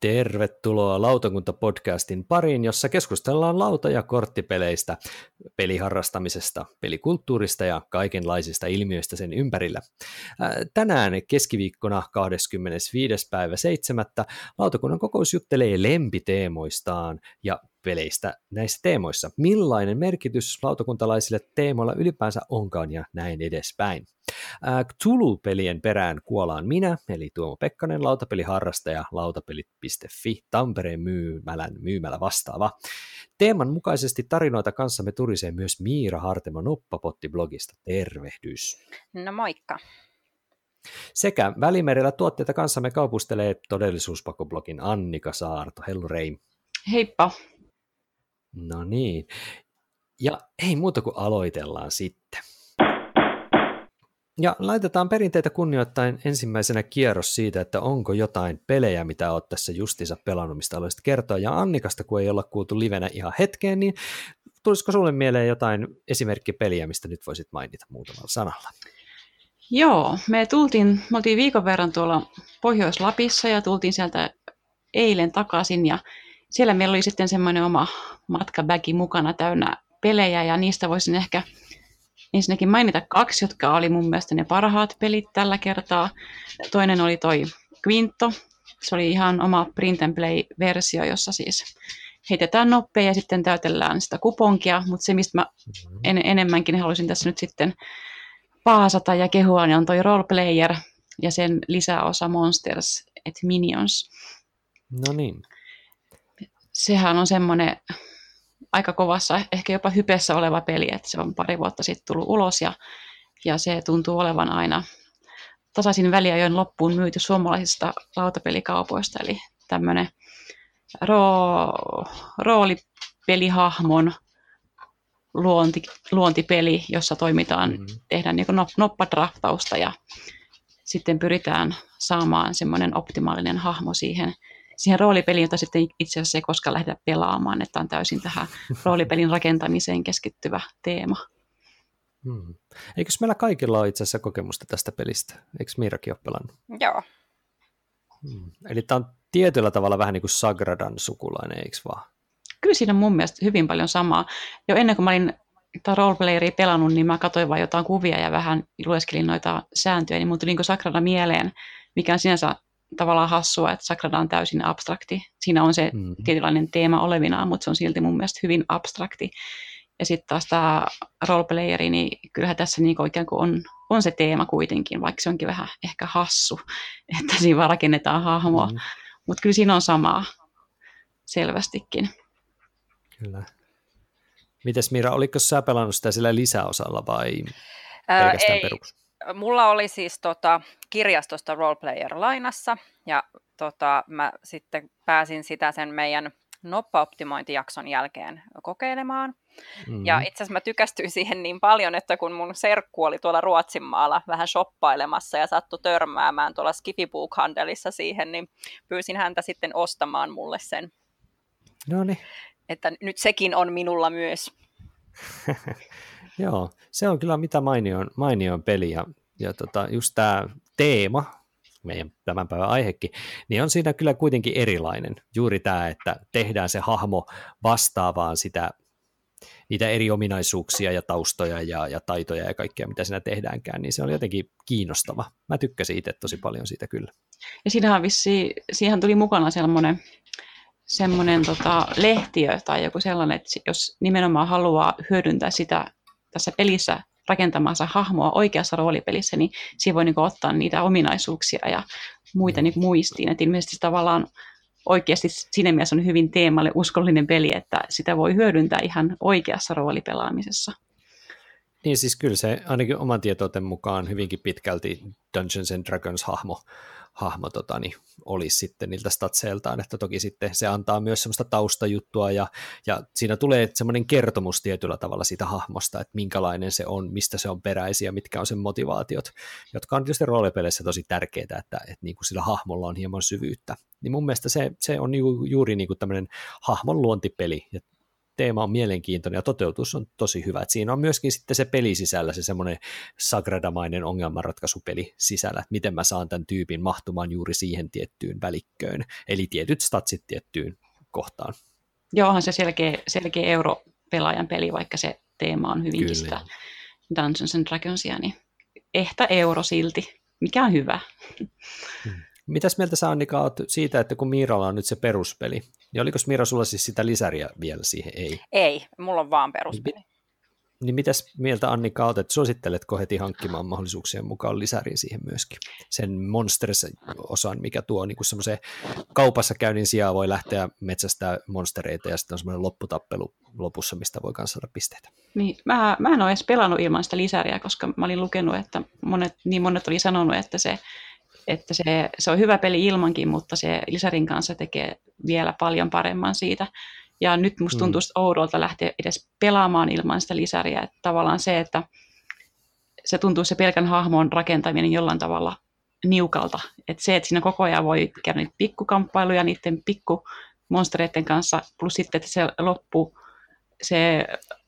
Tervetuloa Lautakunta-podcastin pariin, jossa keskustellaan lauta- ja korttipeleistä, peliharrastamisesta, pelikulttuurista ja kaikenlaisista ilmiöistä sen ympärillä. Tänään keskiviikkona 25. päivä 7. lautakunnan kokous juttelee lempiteemoistaan ja peleistä näissä teemoissa. Millainen merkitys lautakuntalaisille teemoilla ylipäänsä onkaan ja näin edespäin. Cthulhu-pelien perään kuolaan minä, eli Tuomo Pekkanen, lautapeliharrastaja, lautapelit.fi, Tampereen myymälän myymälä vastaava. Teeman mukaisesti tarinoita kanssamme turisee myös Miira Hartema Noppapotti-blogista. Tervehdys. No moikka. Sekä Välimerellä tuotteita kanssamme kaupustelee todellisuuspakoblogin Annika Saarto. Hello Rei. Heippa. No niin. Ja ei muuta kuin aloitellaan sitten. Ja laitetaan perinteitä kunnioittain ensimmäisenä kierros siitä, että onko jotain pelejä, mitä olet tässä justiinsa pelannut, mistä haluaisit kertoa. Ja Annikasta, kun ei olla kuultu livenä ihan hetkeen, niin tulisiko sulle mieleen jotain esimerkkipeliä, mistä nyt voisit mainita muutamalla sanalla? Joo, me tultiin, me oltiin viikon verran tuolla Pohjois-Lapissa ja tultiin sieltä eilen takaisin ja siellä meillä oli sitten semmoinen oma matkabägi mukana täynnä pelejä ja niistä voisin ehkä ensinnäkin mainita kaksi, jotka oli mun mielestä ne parhaat pelit tällä kertaa. Toinen oli toi Quinto. Se oli ihan oma print and play-versio, jossa siis heitetään nopea ja sitten täytellään sitä kuponkia, mutta se, mistä mä en, enemmänkin haluaisin tässä nyt sitten paasata ja kehua, niin on toi roleplayer ja sen lisäosa Monsters et Minions. No niin. Sehän on semmoinen aika kovassa, ehkä jopa hypessä oleva peli, että se on pari vuotta sitten tullut ulos ja, ja se tuntuu olevan aina tasaisin väliajoin loppuun myyty suomalaisista lautapelikaupoista, eli tämmöinen roo, roolipelihahmon luonti, luontipeli, jossa toimitaan, mm-hmm. tehdään niin noppadraftausta ja sitten pyritään saamaan semmoinen optimaalinen hahmo siihen siihen roolipeliin, jota sitten itse asiassa ei koskaan lähdetä pelaamaan, että on täysin tähän roolipelin rakentamiseen keskittyvä teema. Hmm. Eikö meillä kaikilla ole itse asiassa kokemusta tästä pelistä? Eikö Miirakin ole pelannut? Joo. Hmm. Eli tämä on tietyllä tavalla vähän niin kuin Sagradan sukulainen, eikö vaan? Kyllä siinä on mun mielestä hyvin paljon samaa. Jo ennen kuin mä olin tätä roleplayeria pelannut, niin mä katsoin vain jotain kuvia ja vähän lueskelin noita sääntöjä, niin mun tuli niin Sagrada mieleen, mikä on sinänsä tavallaan hassua, että Sagrada on täysin abstrakti. Siinä on se mm-hmm. tietynlainen teema olevinaan, mutta se on silti mun mielestä hyvin abstrakti. Ja sitten taas tämä roleplayeri, niin kyllähän tässä niin ikään kuin on, on se teema kuitenkin, vaikka se onkin vähän ehkä hassu, että siinä vaan rakennetaan hahmoa. Mm-hmm. Mutta kyllä siinä on samaa selvästikin. Kyllä. Mites Mira, oliko sä pelannut sitä sillä lisäosalla vai pelkästään Ää, perus? Mulla oli siis tota, kirjastosta roleplayer-lainassa, ja tota, mä sitten pääsin sitä sen meidän noppa-optimointijakson jälkeen kokeilemaan. Mm-hmm. Ja itse asiassa mä tykästyin siihen niin paljon, että kun mun serkku oli tuolla Ruotsinmaalla vähän shoppailemassa ja sattui törmäämään tuolla Skifibook-handelissa siihen, niin pyysin häntä sitten ostamaan mulle sen. No niin. Että nyt sekin on minulla myös. Joo, se on kyllä mitä mainion, mainion peli ja, ja tota, just tämä teema, meidän tämän päivän aihekin, niin on siinä kyllä kuitenkin erilainen. Juuri tämä, että tehdään se hahmo vastaavaan sitä, niitä eri ominaisuuksia ja taustoja ja, ja taitoja ja kaikkea, mitä siinä tehdäänkään, niin se on jotenkin kiinnostava. Mä tykkäsin itse tosi paljon siitä kyllä. Ja siinähän vissi, siihen tuli mukana sellainen semmoinen tota, lehtiö tai joku sellainen, että jos nimenomaan haluaa hyödyntää sitä tässä pelissä rakentamansa hahmoa oikeassa roolipelissä, niin siinä voi niin ottaa niitä ominaisuuksia ja muita niin muistiin. Että ilmeisesti tavallaan oikeasti siinä mielessä on hyvin teemalle uskollinen peli, että sitä voi hyödyntää ihan oikeassa roolipelaamisessa. Niin siis kyllä se ainakin oman tietouden mukaan hyvinkin pitkälti Dungeons and Dragons hahmo hahmo tota, niin olisi sitten niiltä statseiltaan, että toki sitten se antaa myös semmoista taustajuttua ja, ja siinä tulee semmoinen kertomus tietyllä tavalla siitä hahmosta, että minkälainen se on, mistä se on peräisin ja mitkä on sen motivaatiot, jotka on tietysti roolipeleissä tosi tärkeää, että, että niin kuin sillä hahmolla on hieman syvyyttä. Niin mun mielestä se, se on ju, juuri niin kuin tämmöinen hahmon luontipeli ja teema on mielenkiintoinen ja toteutus on tosi hyvä. Et siinä on myöskin sitten se peli sisällä se semmoinen sagradamainen ongelmanratkaisupeli sisällä, että miten mä saan tämän tyypin mahtumaan juuri siihen tiettyyn välikköön, eli tietyt statsit tiettyyn kohtaan. Joo, onhan se selkeä, selkeä europelaajan peli, vaikka se teema on hyvinkin Kyllä. sitä Dungeons and Dragonsia, niin ehtä euro silti, mikä on hyvä. Hmm. Mitäs mieltä sä Annika oot siitä, että kun Miiralla on nyt se peruspeli, niin oliko Miira sulla siis sitä lisäriä vielä siihen? Ei. Ei, mulla on vaan peruspeli. Niin, niin mitäs mieltä Annika oot, että suositteletko heti hankkimaan mahdollisuuksien mukaan lisäriin siihen myöskin? Sen Monsters-osan, mikä tuo niin semmoisen kaupassa käynnin sijaan voi lähteä metsästää monstereita ja sitten on semmoinen lopputappelu lopussa, mistä voi kanssa saada pisteitä. Niin, mä, mä en ole edes pelannut ilman sitä lisäriä, koska mä olin lukenut, että monet, niin monet oli sanonut, että se että se, se on hyvä peli ilmankin, mutta se lisärin kanssa tekee vielä paljon paremman siitä. Ja nyt musta mm. tuntuu mm. oudolta lähteä edes pelaamaan ilman sitä lisäriä. Että tavallaan se, että se tuntuu se pelkän hahmon rakentaminen jollain tavalla niukalta. Että se, että siinä koko ajan voi käydä niitä pikkukamppailuja niiden pikkumonstereiden kanssa, plus sitten, että se loppu, se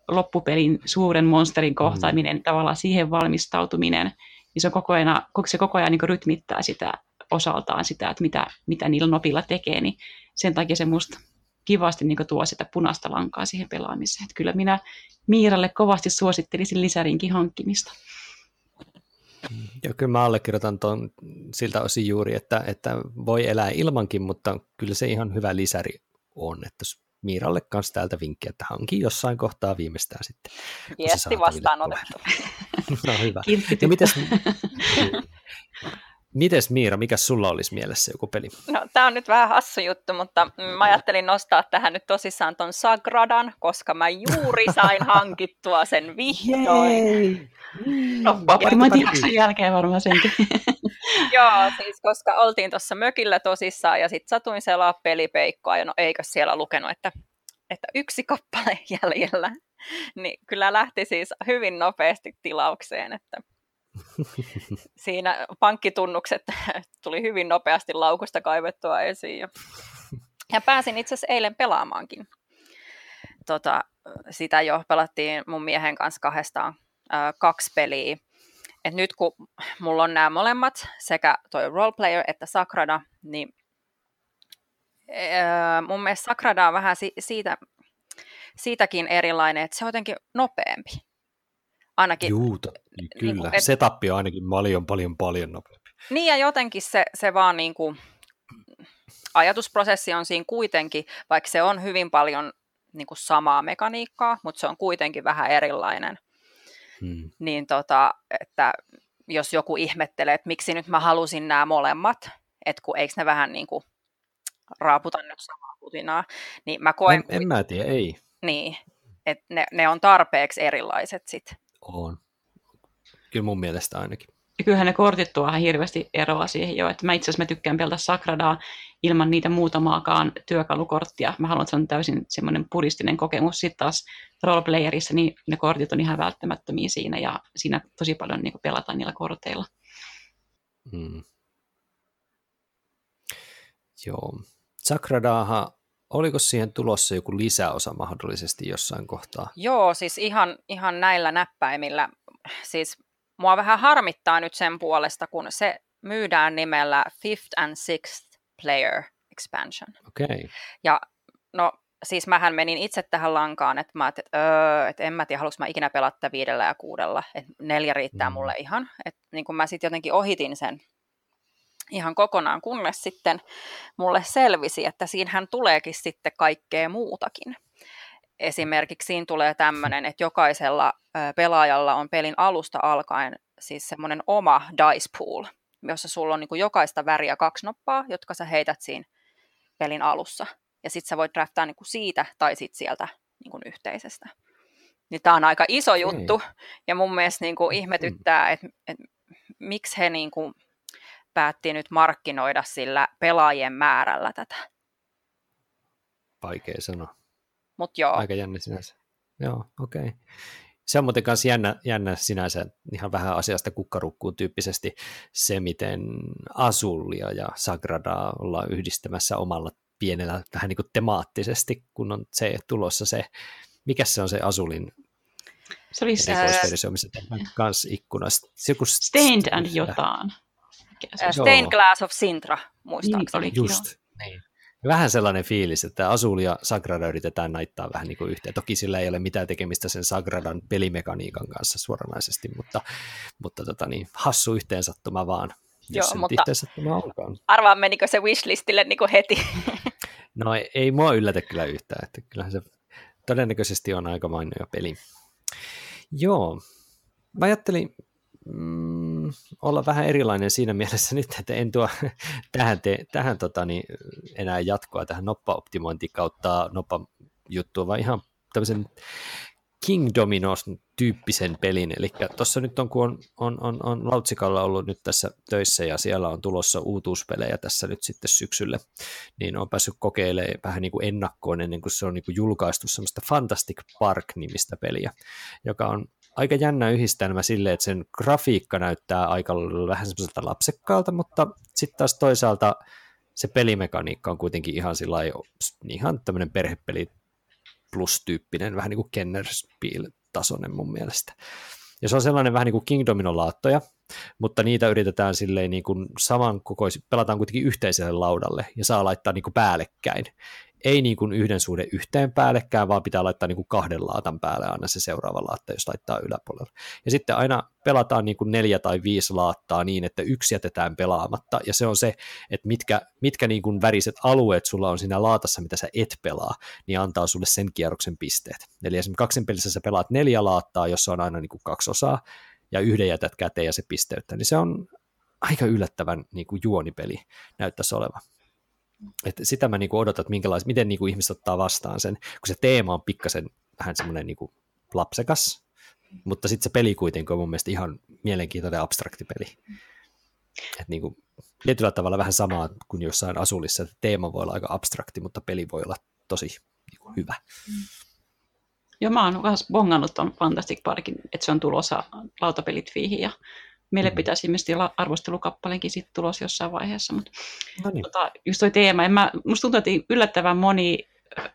loppupelin suuren monsterin kohtaaminen, mm. tavallaan siihen valmistautuminen, niin se, on koko ajan, se koko ajan niin rytmittää sitä osaltaan sitä, että mitä, mitä niillä nopilla tekee, niin sen takia se musta kivasti niin tuo sitä punaista lankaa siihen pelaamiseen. Että kyllä minä Miiralle kovasti suosittelisin lisärinkin hankkimista. Ja kyllä mä allekirjoitan tuon siltä osin juuri, että, että voi elää ilmankin, mutta kyllä se ihan hyvä lisäri on, että Miiralle kanssa täältä vinkki, että hanki jossain kohtaa viimeistään sitten. Viesti vastaanotettu. no hyvä. Ja mites, mites Miira, mikä sulla olisi mielessä joku peli? No tämä on nyt vähän hassu juttu, mutta mä ajattelin nostaa tähän nyt tosissaan ton Sagradan, koska mä juuri sain hankittua sen vihdoin. No, jakson jälkeen varmaan senkin. Joo, siis koska oltiin tuossa mökillä tosissaan ja sitten satuin selaa pelipeikkoa ja no eikö siellä lukenut, että, että yksi kappale jäljellä. Niin kyllä lähti siis hyvin nopeasti tilaukseen, että siinä pankkitunnukset tuli hyvin nopeasti laukusta kaivettua esiin. Ja, ja pääsin itse asiassa eilen pelaamaankin. Tota, sitä jo pelattiin mun miehen kanssa kahdestaan äh, kaksi peliä et nyt kun mulla on nämä molemmat, sekä toi roleplayer että Sakrada, niin äh, mun mielestä Sakrada on vähän si- siitä, siitäkin erilainen, että se on jotenkin nopeampi. Ainakin, Juu, t- kyllä. Niin kuin, et, Setup on ainakin paljon, paljon, paljon nopeampi. Niin ja jotenkin se, se vaan niin kuin, ajatusprosessi on siinä kuitenkin, vaikka se on hyvin paljon niin kuin samaa mekaniikkaa, mutta se on kuitenkin vähän erilainen. Hmm. Niin tota, että jos joku ihmettelee, että miksi nyt mä halusin nämä molemmat, että kun eikö ne vähän niin kuin raaputa nyt samaa putinaa, niin mä koen... En, en mä tiedä, ei. Niin, että ne, ne on tarpeeksi erilaiset sitten. On. Kyllä mun mielestä ainakin. Ja kyllähän ne kortit tuo hirveästi eroa siihen jo, että mä itse asiassa mä tykkään pelata Sakradaa ilman niitä muutamaakaan työkalukorttia. Mä haluan, että se on täysin semmoinen puristinen kokemus. Sitten taas roleplayerissa niin ne kortit on ihan välttämättömiä siinä ja siinä tosi paljon niin pelataan niillä korteilla. Hmm. Joo. Sakradaahan, oliko siihen tulossa joku lisäosa mahdollisesti jossain kohtaa? Joo, siis ihan, ihan näillä näppäimillä. Siis mua vähän harmittaa nyt sen puolesta, kun se myydään nimellä Fifth and Sixth Player Expansion. Okei. Okay. Ja no siis mähän menin itse tähän lankaan, että mä että, öö, että en mä tiedä, haluanko mä ikinä pelata viidellä ja kuudella, että neljä riittää mm. mulle ihan. Että niin kun mä sitten jotenkin ohitin sen ihan kokonaan, kunnes sitten mulle selvisi, että siinähän tuleekin sitten kaikkea muutakin. Esimerkiksi siinä tulee tämmöinen, että jokaisella pelaajalla on pelin alusta alkaen siis semmoinen oma dice pool, jossa sulla on niin kuin jokaista väriä kaksi noppaa, jotka sä heität siinä pelin alussa. Ja sitten sä voit draftaa niin kuin siitä tai sitten sieltä niin kuin yhteisestä. Niin tämä on aika iso juttu, mm. ja mun mielestä niin kuin ihmetyttää, että et, miksi he niin kuin päätti nyt markkinoida sillä pelaajien määrällä tätä. Vaikea sanoa. Mut joo. Aika jännä sinänsä. Joo, okei. Okay. Se on muuten kanssa jännä, jännä sinänsä ihan vähän asiasta kukkarukkuun tyyppisesti se, miten Asullia ja Sagradaa ollaan yhdistämässä omalla pienellä vähän niin kuin temaattisesti, kun on se tulossa se, mikä se on se Asulin se oli erikoisversio, missä tehdään kans ikkunasta. Joku Stained and jotain. Stained Glass of Sintra, muistaakseni. Niin, Just, niin. Vähän sellainen fiilis, että Azul ja Sagrada yritetään naittaa vähän niin kuin yhteen. Toki sillä ei ole mitään tekemistä sen Sagradan pelimekaniikan kanssa suoranaisesti, mutta, mutta tota niin, hassu yhteensattuma vaan, jos Joo, mutta yhteensattuma onkaan. Arvaa menikö se wishlistille niin kuin heti? no ei, ei mua yllätä kyllä yhtään, että kyllähän se todennäköisesti on aika mainio peli. Joo, mä ajattelin mm, olla vähän erilainen siinä mielessä nyt, että en tuo tähän, te, tähän tota, niin, enää jatkoa tähän noppa-optimointi kautta noppa-juttua, vaan ihan tämmöisen King Dominos tyyppisen pelin, eli tuossa nyt on, kun on, on, on, on Lautsikalla ollut nyt tässä töissä ja siellä on tulossa uutuuspelejä tässä nyt sitten syksylle, niin on päässyt kokeilemaan vähän niin kuin ennakkoon ennen kuin se on niin kuin julkaistu semmoista Fantastic Park-nimistä peliä, joka on aika jännä yhdistelmä sille, että sen grafiikka näyttää aika vähän semmoiselta lapsekkaalta, mutta sitten taas toisaalta se pelimekaniikka on kuitenkin ihan sillä ihan tämmöinen perhepeli plus-tyyppinen, vähän niin kuin Kennerspiel-tasoinen mun mielestä. Ja se on sellainen vähän niin kuin Kingdomin laattoja, mutta niitä yritetään silleen niin kuin samankokoisi, pelataan kuitenkin yhteiselle laudalle ja saa laittaa niin kuin päällekkäin ei niin kuin yhden suhde yhteen päällekään, vaan pitää laittaa niin kuin kahden laatan päälle aina se seuraava laatta, jos laittaa yläpuolella. Ja sitten aina pelataan niin kuin neljä tai viisi laattaa niin, että yksi jätetään pelaamatta, ja se on se, että mitkä, mitkä niin kuin väriset alueet sulla on siinä laatassa, mitä sä et pelaa, niin antaa sulle sen kierroksen pisteet. Eli esimerkiksi kaksin pelissä sä pelaat neljä laattaa, jossa on aina niin kuin kaksi osaa, ja yhden jätät käteen ja se pisteyttää, niin se on aika yllättävän niin kuin juonipeli näyttäisi olevan. Et sitä mä niinku odotan, että minkälais, miten niinku ihmiset ottaa vastaan sen, kun se teema on pikkasen vähän semmoinen niinku lapsekas, mutta sitten se peli kuitenkin on mun mielestä ihan mielenkiintoinen abstrakti peli. Et niinku, tietyllä tavalla vähän samaa kuin jossain asulissa, että teema voi olla aika abstrakti, mutta peli voi olla tosi niinku, hyvä. Joo, mä oon myös bongannut ton Fantastic Parkin, että se on tulossa lautapelit fiihin ja Meille mm. pitäisi ilmeisesti olla arvostelukappaleenkin sitten tulos jossain vaiheessa. Mutta no niin. tota, just toi teema. En mä, musta tuntuu, että yllättävän moni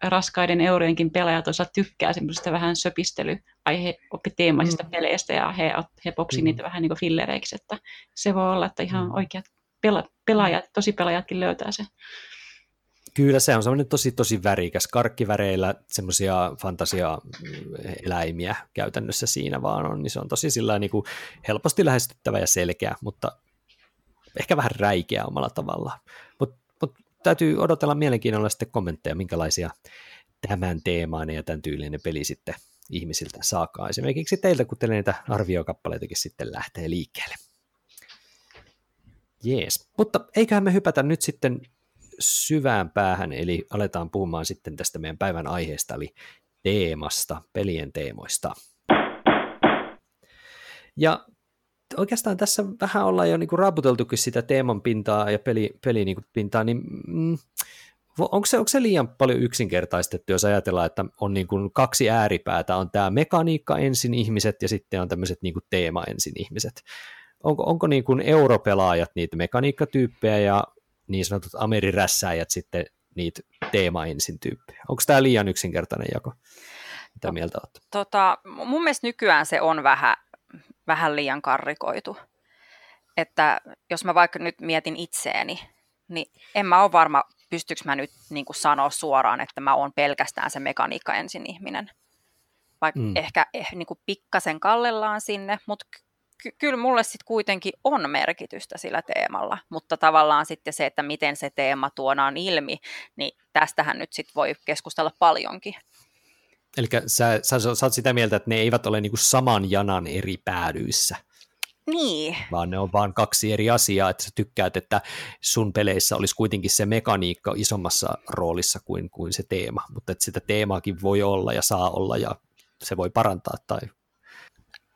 raskaiden eurojenkin pelaajat osa tykkää semmoisesta vähän söpistelyaihe teemaisista mm. peleistä ja he, he popsi mm. niitä vähän niin kuin fillereiksi, että se voi olla, että ihan mm. oikeat pela, pelaajat, tosi pelaajatkin löytää sen. Kyllä se on semmoinen tosi tosi värikäs, karkkiväreillä semmoisia fantasia-eläimiä käytännössä siinä vaan on, niin se on tosi sillä niin kuin helposti lähestyttävä ja selkeä, mutta ehkä vähän räikeä omalla tavallaan. Mutta mut täytyy odotella mielenkiinnolla sitten kommentteja, minkälaisia tämän teemaan ja tämän tyylinen peli sitten ihmisiltä saakaan. Esimerkiksi teiltä, kun teille niitä arviokappaleitakin sitten lähtee liikkeelle. Jees, mutta eiköhän me hypätä nyt sitten syvään päähän, eli aletaan puhumaan sitten tästä meidän päivän aiheesta, eli teemasta, pelien teemoista. Ja oikeastaan tässä vähän ollaan jo niin kuin raaputeltukin sitä teeman pintaa ja peli, peli niin pintaa, niin mm, onko, se, onko se liian paljon yksinkertaistettu, jos ajatellaan, että on niin kuin kaksi ääripäätä, on tämä mekaniikka ensin ihmiset ja sitten on tämmöiset niin teema ensin ihmiset. Onko, onko niin kuin europelaajat niitä mekaniikkatyyppejä ja niin sanotut amerirässäjät sitten niitä teema ensin tyyppejä. Onko tämä liian yksinkertainen jako? Mitä mieltä olet? Tota, mun mielestä nykyään se on vähän, vähän liian karrikoitu. Että jos mä vaikka nyt mietin itseeni, niin en mä ole varma, pystyykö mä nyt niin sanoa suoraan, että mä oon pelkästään se mekaniikka ensin ihminen. Vaikka mm. ehkä eh, niin pikkasen kallellaan sinne, mutta ky- kyllä mulle sitten kuitenkin on merkitystä sillä teemalla, mutta tavallaan sitten se, että miten se teema tuodaan ilmi, niin tästähän nyt sitten voi keskustella paljonkin. Eli sä, sä, sä oot sitä mieltä, että ne eivät ole niinku saman janan eri päädyissä. Niin. Vaan ne on vaan kaksi eri asiaa, että sä tykkäät, että sun peleissä olisi kuitenkin se mekaniikka isommassa roolissa kuin, kuin se teema, mutta että sitä teemaakin voi olla ja saa olla ja se voi parantaa tai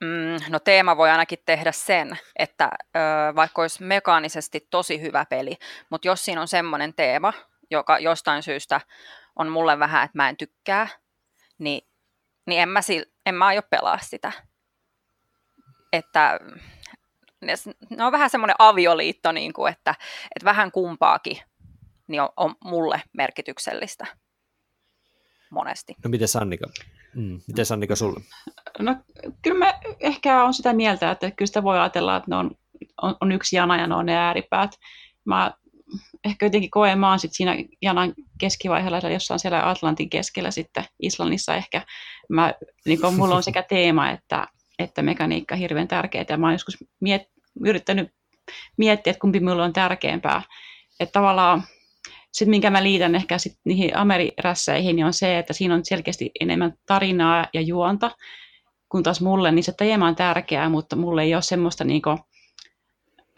Mm, no teema voi ainakin tehdä sen, että ö, vaikka olisi mekaanisesti tosi hyvä peli, mutta jos siinä on semmoinen teema, joka jostain syystä on mulle vähän, että mä en tykkää, niin, niin en, mä, en mä aio pelaa sitä. Että ne, ne on vähän semmoinen avioliitto, niin kuin, että, että vähän kumpaakin niin on, on mulle merkityksellistä monesti. No miten Sannika? Mm, miten Sannika sulle? No kyllä mä ehkä on sitä mieltä, että kyllä sitä voi ajatella, että ne on, on, on yksi jana ja ne on ne ääripäät. Mä ehkä jotenkin koen, mä oon sit siinä janan keskivaiheella jossain siellä Atlantin keskellä sitten Islannissa ehkä. Mä, niin kun mulla on sekä teema että, että mekaniikka hirveän tärkeää mä oon joskus miet, yrittänyt miettiä, että kumpi mulla on tärkeämpää. Että tavallaan sitten minkä mä liitän ehkä sit niihin amerirässeihin, niin on se, että siinä on selkeästi enemmän tarinaa ja juonta, kun taas mulle, niin se teema on tärkeää, mutta mulle ei ole semmoista niinku,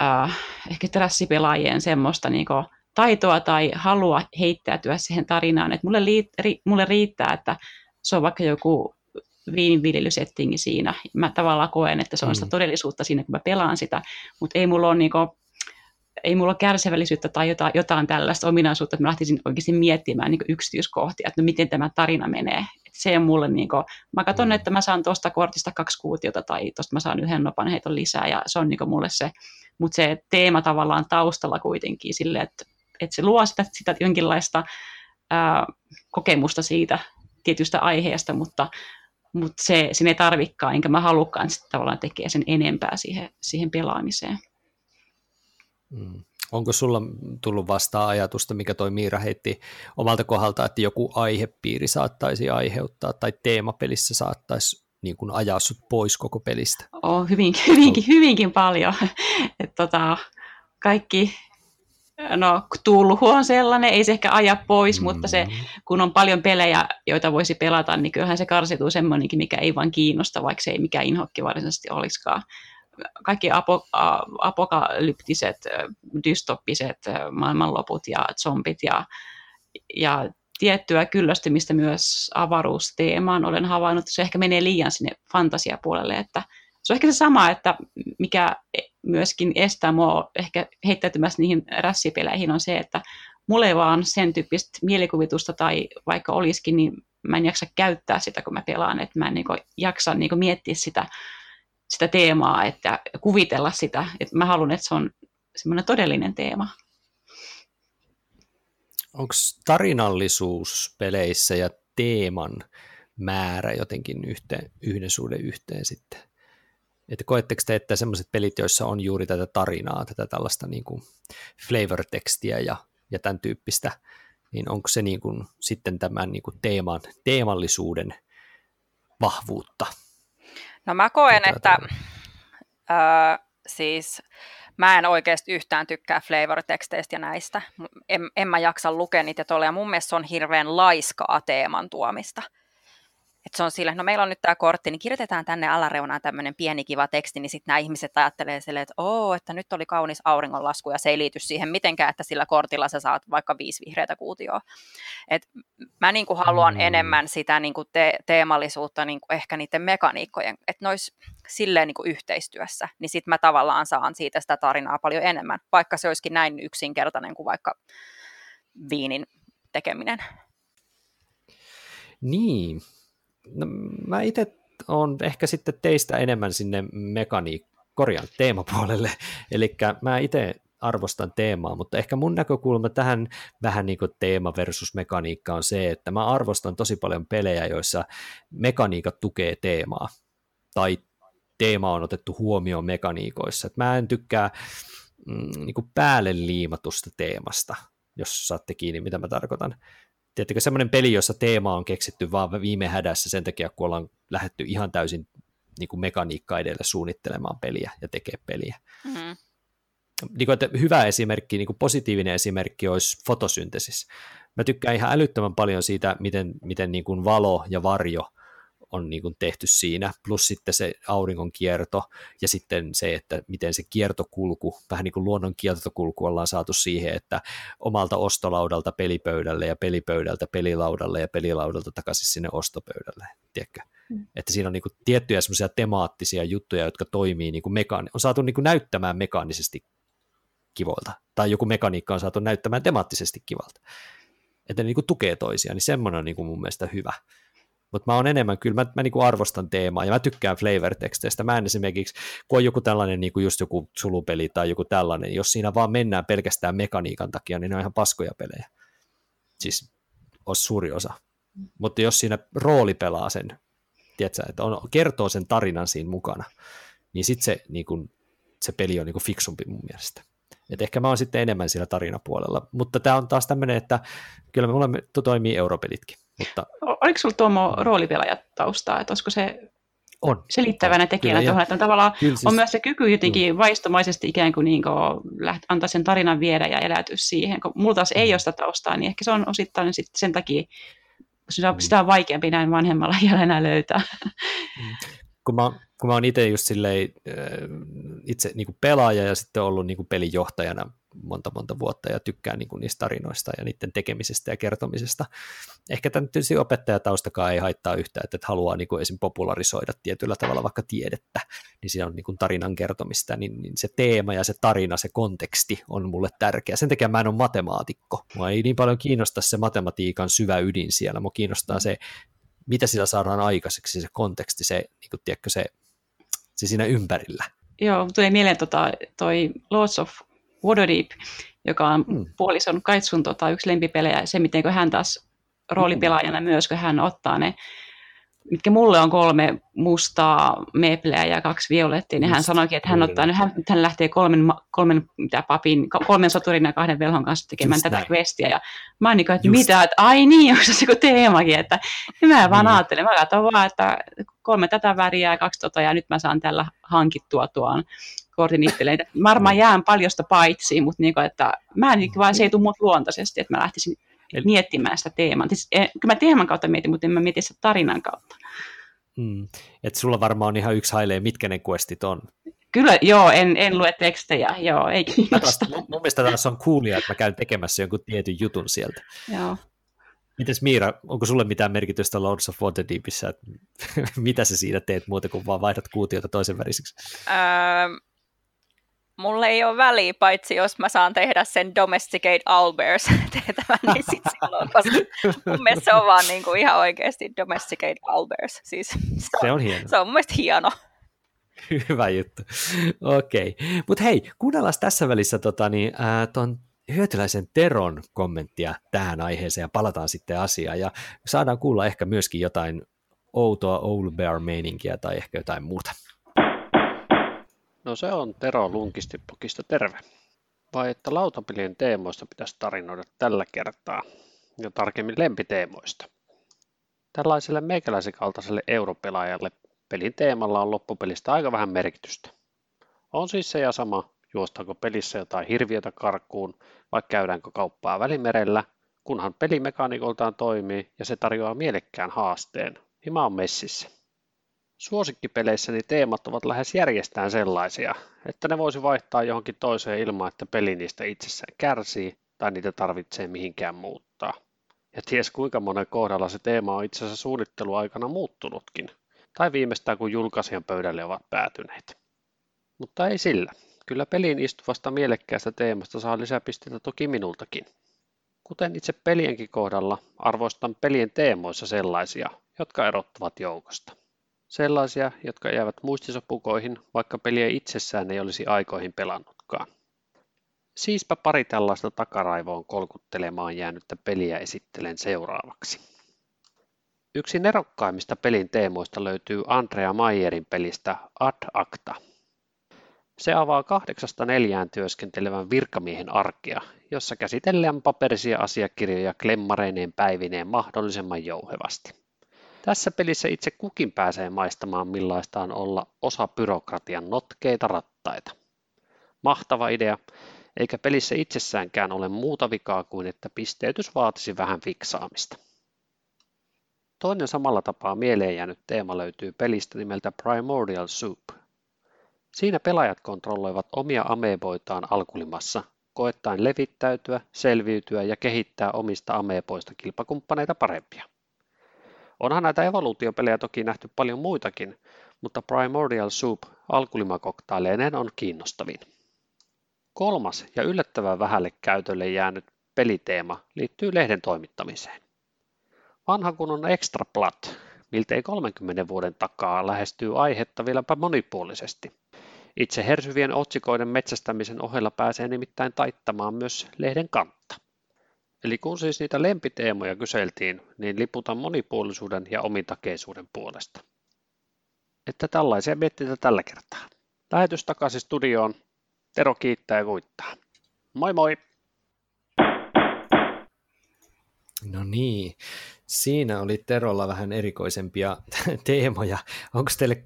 äh, ehkä trassipelaajien semmoista niinku, taitoa tai halua heittäytyä siihen tarinaan. Et mulle, liit, ri, mulle riittää, että se on vaikka joku viininviljelysettingi siinä. Mä tavallaan koen, että se on sitä mm. todellisuutta siinä, kun mä pelaan sitä, mutta ei mulla ole niinku, ei mulla ole kärsivällisyyttä tai jotain, jotain tällaista ominaisuutta, että mä lähtisin oikeasti miettimään niin yksityiskohtia, että no miten tämä tarina menee. Et se on mulle, niin kuin, mä katson, mm. että mä saan tuosta kortista kaksi kuutiota tai tuosta mä saan yhden nopan heiton lisää ja se on niin mulle se, mutta se teema tavallaan taustalla kuitenkin sille, että, että se luo sitä, sitä jonkinlaista ää, kokemusta siitä tietystä aiheesta, mutta, mutta se, sinne ei tarvikaan, enkä mä halukkaan sitten tavallaan tekee sen enempää siihen, siihen pelaamiseen. Mm. Onko sulla tullut vastaan ajatusta, mikä toi Miira heitti omalta kohdalta, että joku aihepiiri saattaisi aiheuttaa tai teemapelissä saattaisi niin kuin ajaa sut pois koko pelistä? Oh, hyvin, hyvinkin, hyvinkin paljon. Et tota, kaikki, no Tulhu on sellainen, ei se ehkä aja pois, mm. mutta se, kun on paljon pelejä, joita voisi pelata, niin kyllähän se karsituu semmoinenkin, mikä ei vaan kiinnosta, vaikka se ei mikään inhokki varsinaisesti olisikaan kaikki apo, apokalyptiset, dystoppiset maailmanloput ja zombit ja, ja tiettyä kyllästymistä myös avaruusteemaan olen havainnut, että se ehkä menee liian sinne fantasiapuolelle, että se on ehkä se sama, että mikä myöskin estää mua ehkä heittäytymässä niihin rässipeleihin on se, että mulle ei vaan sen tyyppistä mielikuvitusta tai vaikka olisikin, niin mä en jaksa käyttää sitä, kun mä pelaan, että mä en niin jaksa niin miettiä sitä sitä teemaa, että kuvitella sitä. Että mä haluan, että se on semmoinen todellinen teema. Onko tarinallisuus peleissä ja teeman määrä jotenkin yhteen, yhden suhde yhteen sitten? Että koetteko te, että sellaiset pelit, joissa on juuri tätä tarinaa, tätä tällaista niin kuin flavor-tekstiä ja, ja tämän tyyppistä, niin onko se niin kuin sitten tämän niin kuin teeman, teemallisuuden vahvuutta? No mä koen, että ö, siis mä en oikeasti yhtään tykkää flavor-teksteistä ja näistä. En, en mä jaksa lukea niitä tuolla, ja mun mielestä se on hirveän laiskaa teeman tuomista. Että se on sille, no meillä on nyt tämä kortti, niin kirjoitetaan tänne alareunaan tämmöinen pieni kiva teksti, niin sitten nämä ihmiset ajattelee sille, että oo, että nyt oli kaunis auringonlasku ja se ei liity siihen mitenkään, että sillä kortilla sä saat vaikka viisi vihreitä kuutioa. Et mä niin kuin haluan mm. enemmän sitä niin kuin te- teemallisuutta niin kuin ehkä niiden mekaniikkojen, että ne olisi silleen niin kuin yhteistyössä, niin sitten mä tavallaan saan siitä sitä tarinaa paljon enemmän, vaikka se olisikin näin yksinkertainen kuin vaikka viinin tekeminen. Niin, No, mä itse on ehkä sitten teistä enemmän sinne mekaniik, korjaan teemapuolelle, eli mä itse arvostan teemaa, mutta ehkä mun näkökulma tähän vähän niin kuin teema versus mekaniikka on se, että mä arvostan tosi paljon pelejä, joissa mekaniikat tukee teemaa, tai teema on otettu huomioon mekaniikoissa. Et mä en tykkää mm, niin kuin päälle liimatusta teemasta, jos saatte kiinni, mitä mä tarkoitan. Tiedättekö, semmoinen peli, jossa teema on keksitty vaan viime hädässä sen takia, kun ollaan lähetty ihan täysin niin kuin mekaniikka edelle suunnittelemaan peliä ja tekee peliä. Mm-hmm. Niin kuin, että hyvä esimerkki, niin kuin positiivinen esimerkki olisi fotosyntesis. Mä tykkään ihan älyttömän paljon siitä, miten, miten niin kuin valo ja varjo – on niin kuin tehty siinä, plus sitten se auringon kierto ja sitten se, että miten se kiertokulku, vähän niin kuin luonnon kiertokulku ollaan saatu siihen, että omalta ostolaudalta pelipöydälle ja pelipöydältä pelilaudalle ja pelilaudalta takaisin sinne ostopöydälle, tiedätkö? Mm. Että siinä on niin kuin tiettyjä semmoisia temaattisia juttuja, jotka toimii niin kuin mekaani- on saatu niin kuin näyttämään mekaanisesti kivolta, tai joku mekaniikka on saatu näyttämään temaattisesti kivalta. Että ne niin kuin tukee toisiaan, niin semmoinen on niin kuin mun mielestä hyvä mutta mä oon enemmän, kyllä mä, mä niin kuin arvostan teemaa ja mä tykkään flavor-teksteistä. Mä en esimerkiksi, kun on joku tällainen niin kuin just joku sulupeli tai joku tällainen, jos siinä vaan mennään pelkästään mekaniikan takia, niin ne on ihan paskoja pelejä. Siis on suuri osa. Mutta jos siinä rooli pelaa sen, tiedätkö, että on, kertoo sen tarinan siinä mukana, niin sitten se, niin kuin, se peli on niin kuin fiksumpi mun mielestä. Et ehkä mä oon sitten enemmän siinä tarinapuolella, mutta tämä on taas tämmöinen, että kyllä me olemme, toimii europelitkin. Mutta... Oliko sinulla Tuomo taustaa, että olisiko se on. selittävänä tekijänä tuohon, että on tavallaan kyllä siis, on myös se kyky jotenkin mm. vaistomaisesti ikään kuin, niin kuin läht, antaa sen tarinan viedä ja eläytyä siihen. Kun mulla taas ei mm. ole sitä taustaa, niin ehkä se on osittain sit sen takia, sitä, mm. sitä on vaikeampi näin vanhemmalla iällä löytää. Mm. Kun mä, kun mä oon itse just silleen, itse niin pelaaja ja sitten ollut niin kuin pelijohtajana monta monta vuotta ja tykkään niin kuin niistä tarinoista ja niiden tekemisestä ja kertomisesta. Ehkä tämän tietysti opettajataustakaan ei haittaa yhtään, että haluaa niin kuin esim. popularisoida tietyllä tavalla vaikka tiedettä, niin siinä on niin kuin tarinan kertomista, niin, niin se teema ja se tarina, se konteksti on mulle tärkeä. Sen takia mä en ole matemaatikko. Mua ei niin paljon kiinnosta se matematiikan syvä ydin siellä, mua kiinnostaa se, mitä sillä saadaan aikaiseksi, se konteksti, se, niin kuin, tiedätkö, se, se siinä ympärillä. Joo, tuli mieleen tota, toi Lords of Waterdeep, joka on mm. puolison Kaitsun tota, yksi lempipelejä, ja se miten hän taas roolipelaajana myös, kun hän ottaa ne, mitkä mulle on kolme mustaa mepleä ja kaksi violettia, niin hän sanoikin, että hän ottaa, hän, hän lähtee kolmen, kolmen mitä papin, kolmen soturin ja kahden velhon kanssa tekemään Just tätä näin. questia, ja mä oon niin kuin, että Just. mitä, että ai niin, onko se joku teemakin, että mä vaan niin. ajattelen, mä katson vaan, että kolme tätä väriä ja kaksi tota, ja nyt mä saan tällä hankittua tuon kortin itselleen. Varmaan jään paljosta paitsi, mutta niin kuin, että mä en, vaan se ei tule luontaisesti, että mä lähtisin Eli... miettimään sitä teemaa. Siis, eh, kyllä mä teeman kautta mietin, mutta en mä mieti sitä tarinan kautta. Mm. Että sulla varmaan on ihan yksi hailee, mitkä ne questit on. Kyllä, joo, en, en lue tekstejä, joo, ei kiinnosta. Mun, mun mielestä tässä on coolia, että mä käyn tekemässä jonkun tietyn jutun sieltä. Joo. Mites Miira, onko sulle mitään merkitystä Lords of Waterdeepissä, että mitä sä siinä teet muuta kuin vaan vaihdat kuutiota toisen väriseksi? Öö, mulle ei ole väliä, paitsi jos mä saan tehdä sen Domesticate Owlbears tehtävän, niin sit silloin, koska mun mielestä se on vaan niin kuin ihan oikeasti Domesticate Owlbears. Siis se, on, se on hieno. Se on mun mielestä hieno. Hyvä juttu. Okei. Okay. Mutta hei, kuunnellaan tässä välissä tota, niin, äh, ton hyötyläisen Teron kommenttia tähän aiheeseen ja palataan sitten asiaan ja saadaan kuulla ehkä myöskin jotain outoa Old Bear-meininkiä tai ehkä jotain muuta. No se on Tero Lunkistiblogista terve. Vai että lautapelien teemoista pitäisi tarinoida tällä kertaa, ja tarkemmin lempiteemoista. Tällaiselle meikäläisen kaltaiselle europelaajalle pelin teemalla on loppupelistä aika vähän merkitystä. On siis se ja sama, juostaako pelissä jotain hirviötä karkuun vai käydäänkö kauppaa välimerellä, kunhan pelimekanikoltaan toimii ja se tarjoaa mielekkään haasteen. Hima on messissä. Suosikkipeleissäni teemat ovat lähes järjestään sellaisia, että ne voisi vaihtaa johonkin toiseen ilman, että peli niistä itsessään kärsii tai niitä tarvitsee mihinkään muuttaa. Ja ties kuinka monen kohdalla se teema on itse asiassa suunnitteluaikana muuttunutkin, tai viimeistään kun julkaisijan pöydälle ovat päätyneet. Mutta ei sillä. Kyllä peliin istuvasta mielekkäästä teemasta saa lisäpisteitä toki minultakin. Kuten itse pelienkin kohdalla, arvostan pelien teemoissa sellaisia, jotka erottavat joukosta. Sellaisia, jotka jäävät muistisopukoihin, vaikka peliä itsessään ei olisi aikoihin pelannutkaan. Siispä pari tällaista takaraivoon kolkuttelemaan jäänyttä peliä esittelen seuraavaksi. Yksi nerokkaimmista pelin teemoista löytyy Andrea Mayerin pelistä Ad Acta. Se avaa kahdeksasta neljään työskentelevän virkamiehen arkea, jossa käsitellään paperisia asiakirjoja klemmareineen päivineen mahdollisimman jouhevasti. Tässä pelissä itse kukin pääsee maistamaan millaista on olla osa byrokratian notkeita rattaita. Mahtava idea, eikä pelissä itsessäänkään ole muuta vikaa kuin että pisteytys vaatisi vähän fiksaamista. Toinen samalla tapaa mieleen jäänyt teema löytyy pelistä nimeltä Primordial Soup. Siinä pelaajat kontrolloivat omia ameboitaan alkulimassa, koettaen levittäytyä, selviytyä ja kehittää omista ameboista kilpakumppaneita parempia. Onhan näitä evoluutiopelejä toki nähty paljon muitakin, mutta Primordial Soup alkulimakoktaaleineen on kiinnostavin. Kolmas ja yllättävän vähälle käytölle jäänyt peliteema liittyy lehden toimittamiseen. Vanha kun on Extra Blood, miltei 30 vuoden takaa lähestyy aihetta vieläpä monipuolisesti. Itse hersyvien otsikoiden metsästämisen ohella pääsee nimittäin taittamaan myös lehden kantta. Eli kun siis niitä lempiteemoja kyseltiin, niin liputan monipuolisuuden ja omintakeisuuden puolesta. Että tällaisia mietteitä tällä kertaa. Lähetys takaisin studioon. Tero kiittää ja kuittaa. Moi moi! No niin, siinä oli Terolla vähän erikoisempia teemoja. Onko teille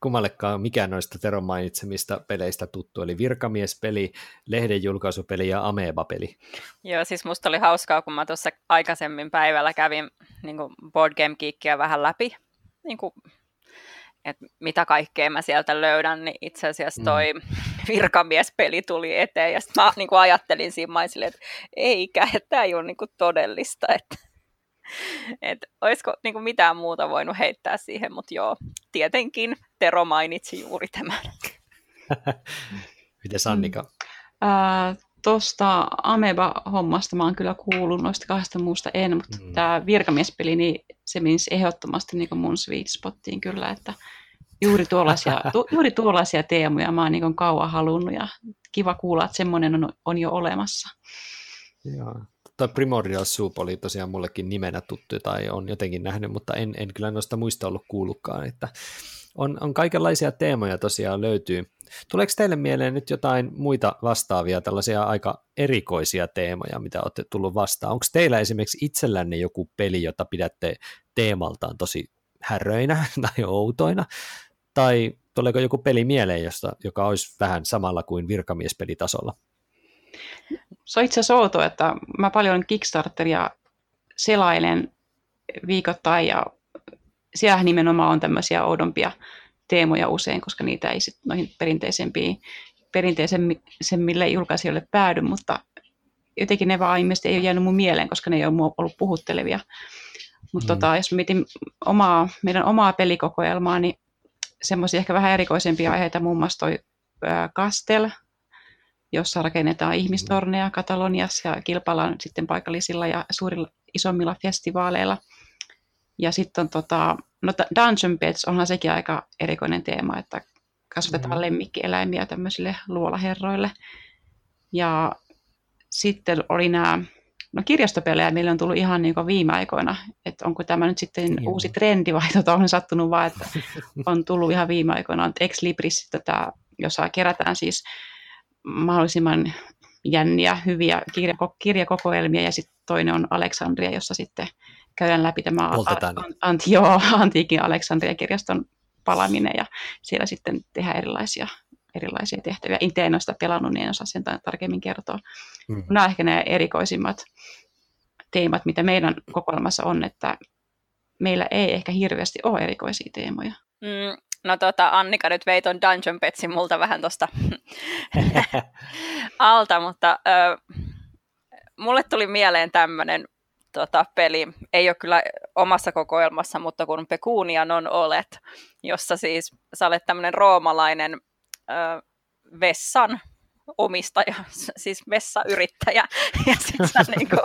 kummallekaan mikään noista Teron mainitsemista peleistä tuttu, eli virkamiespeli, lehden julkaisupeli ja Ameba-peli. Joo, siis musta oli hauskaa, kun mä tuossa aikaisemmin päivällä kävin niin Board Game Geekia vähän läpi, niin kuin, että mitä kaikkea mä sieltä löydän, niin itse asiassa toi mm. virkamiespeli tuli eteen, ja sitten mä niin kuin ajattelin siinä maisille, että eikä, että tämä ei ole niin kuin todellista, että et olisiko niin kuin mitään muuta voinut heittää siihen, mutta joo, tietenkin Tero mainitsi juuri tämän. Miten Sannika? Mm. Äh, Tuosta Ameba-hommasta mä oon kyllä kuullut, noista kahdesta muusta en, mutta mm. tämä virkamiespeli, niin se menisi ehdottomasti niin mun sweet spottiin kyllä, että juuri tuollaisia, tu, juuri tuollaisia teemoja mä oon niin kauan halunnut ja kiva kuulla, että semmoinen on, on jo olemassa. Joo tai Primordial Soup oli tosiaan mullekin nimenä tuttu tai on jotenkin nähnyt, mutta en, en kyllä noista muista ollut kuullutkaan, että on, on kaikenlaisia teemoja tosiaan löytyy. Tuleeko teille mieleen nyt jotain muita vastaavia, tällaisia aika erikoisia teemoja, mitä olette tullut vastaan? Onko teillä esimerkiksi itsellänne joku peli, jota pidätte teemaltaan tosi häröinä tai outoina? Tai tuleeko joku peli mieleen, josta, joka olisi vähän samalla kuin virkamiespelitasolla? Se on itse asiassa outoa, että mä paljon Kickstarteria selailen viikoittain ja siellä nimenomaan on tämmöisiä oudompia teemoja usein, koska niitä ei sitten noihin perinteisempiin, perinteisemmille julkaisijoille päädy, mutta jotenkin ne vaan ilmeisesti ei ole jäänyt mun mieleen, koska ne ei ole ollut puhuttelevia. Mutta mm. tota, jos mietin omaa, meidän omaa pelikokoelmaa, niin semmoisia ehkä vähän erikoisempia aiheita, muun muassa toi Kastel, jossa rakennetaan ihmistorneja Kataloniassa ja kilpaillaan sitten paikallisilla ja suurilla isommilla festivaaleilla. Ja sitten on tota, no Dungeon Pets, onhan sekin aika erikoinen teema, että kasvatetaan mm-hmm. lemmikkieläimiä tämmöisille luolaherroille. Ja sitten oli nämä, no kirjastopelejä meillä on tullut ihan niin viime aikoina, että onko tämä nyt sitten Joo. uusi trendi vai tota, on sattunut vaan, että on tullut ihan viime aikoina, on Ex Libris, tätä, jossa kerätään siis mahdollisimman jänniä, hyviä kirjako- kirjakokoelmia ja sitten toinen on Aleksandria, jossa sitten käydään läpi tämä a- an- joo, antiikin Aleksandria-kirjaston palaminen ja siellä sitten tehdään erilaisia, erilaisia tehtäviä. Itse en ole sitä pelannut, niin en osaa sen tarkemmin kertoa. Mm. Nämä ovat ehkä ne erikoisimmat teemat, mitä meidän kokoelmassa on, että meillä ei ehkä hirveästi ole erikoisia teemoja. Mm, No tota, Annika nyt vei ton Dungeon Petsin multa vähän tosta alta, mutta ö, mulle tuli mieleen tämmöinen tota, peli, ei ole kyllä omassa kokoelmassa, mutta kun Pekunian on olet, jossa siis sä olet tämmöinen roomalainen ö, vessan omistaja, siis vessayrittäjä, ja sitten niinku,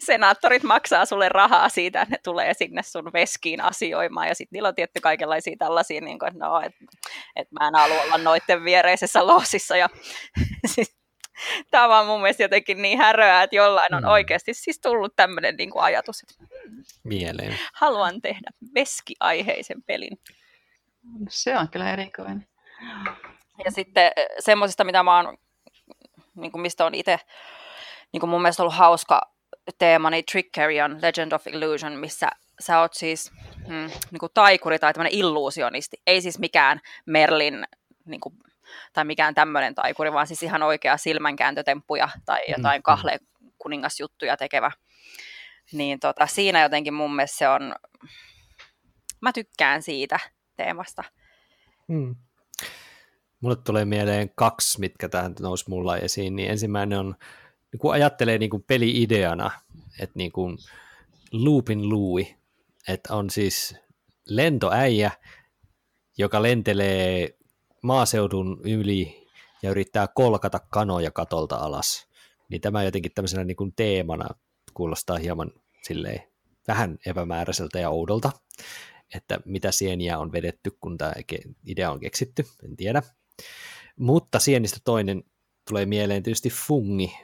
senaattorit maksaa sulle rahaa siitä, että ne tulee sinne sun veskiin asioimaan, ja sitten niillä on tietty kaikenlaisia tällaisia, niinku, että no, et, et mä en halua olla noitten viereisessä loosissa, ja siis, tämä on vaan mun mielestä jotenkin niin häröä, että jollain on mm. oikeasti siis tullut tämmöinen niin ajatus, että Mieleen. haluan tehdä veskiaiheisen pelin. Se on kyllä erikoinen. Ja sitten semmoisista, mitä mä oon niin kuin mistä on itse niin kuin mun mielestä ollut hauska teema, niin Trickerion Legend of Illusion, missä sä oot siis mm, niin kuin taikuri tai tämmöinen illuusionisti. Ei siis mikään Merlin niin kuin, tai mikään tämmöinen taikuri, vaan siis ihan oikea silmänkääntötemppuja tai mm, jotain mm. kahle kuningasjuttuja tekevä. Niin tota, siinä jotenkin mun mielestä se on, mä tykkään siitä teemasta. Mm. Mulle tulee mieleen kaksi, mitkä tähän nousi mulla esiin. Niin ensimmäinen on, kun ajattelee niin kuin peli-ideana, että niin kuin Loopin Louie, että on siis lentoäijä, joka lentelee maaseudun yli ja yrittää kolkata kanoja katolta alas. Niin tämä jotenkin tämmöisenä niin kuin teemana kuulostaa hieman silleen vähän epämääräiseltä ja oudolta. että mitä sieniä on vedetty, kun tämä idea on keksitty, en tiedä. Mutta sienistä toinen tulee mieleen tietysti Fungi,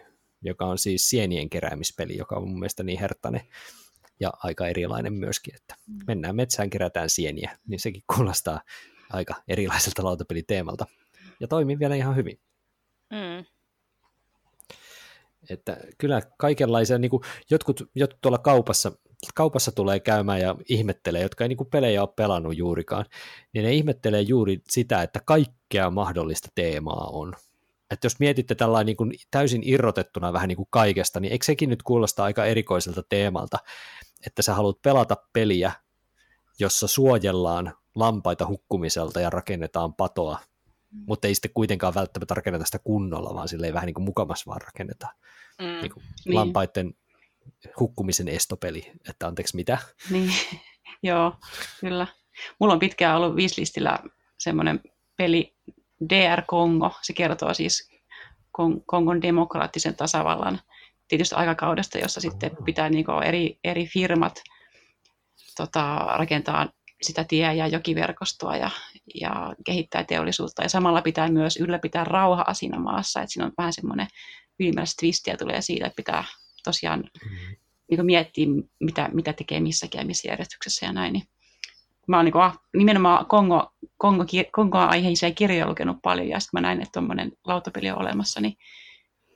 joka on siis sienien keräämispeli, joka on mun mielestä niin herttainen ja aika erilainen myöskin, että mennään metsään, kerätään sieniä, niin sekin kuulostaa aika erilaiselta lautapeliteemalta ja toimii vielä ihan hyvin. Mm. Että kyllä kaikenlaisia, niin kuin jotkut, jotkut tuolla kaupassa, kaupassa tulee käymään ja ihmettelee, jotka ei niin kuin pelejä ole pelannut juurikaan, niin ne ihmettelee juuri sitä, että kaikkea mahdollista teemaa on. Että jos mietitte tällainen niin kuin täysin irrotettuna vähän niin kuin kaikesta, niin eikö sekin nyt kuulosta aika erikoiselta teemalta, että sä haluat pelata peliä, jossa suojellaan lampaita hukkumiselta ja rakennetaan patoa, mm. mutta ei sitten kuitenkaan välttämättä rakenneta sitä kunnolla, vaan sille ei vähän niin kuin mukamas vaan rakennetaan. Mm. Niin kuin niin. lampaiden hukkumisen estopeli, että anteeksi mitä? Niin, joo, kyllä. Mulla on pitkään ollut viislistillä semmoinen peli DR Kongo. Se kertoo siis Kongon demokraattisen tasavallan tietysti aikakaudesta, jossa sitten pitää niin eri, eri firmat tota, rakentaa sitä tie- ja jokiverkostoa ja, ja kehittää teollisuutta. Ja samalla pitää myös ylläpitää rauhaa siinä maassa. Että siinä on vähän semmoinen ylimääräistä twistiä tulee siitä, että pitää tosiaan mm-hmm. niin miettiä, mitä, mitä tekee missäkin ja missä järjestyksessä ja näin. Niin mä oon niin kuin, nimenomaan Kongo, Kongo, Kongo-aiheisia kirjoja lukenut paljon ja sitten mä näin, että tuommoinen lautapeli on olemassa, niin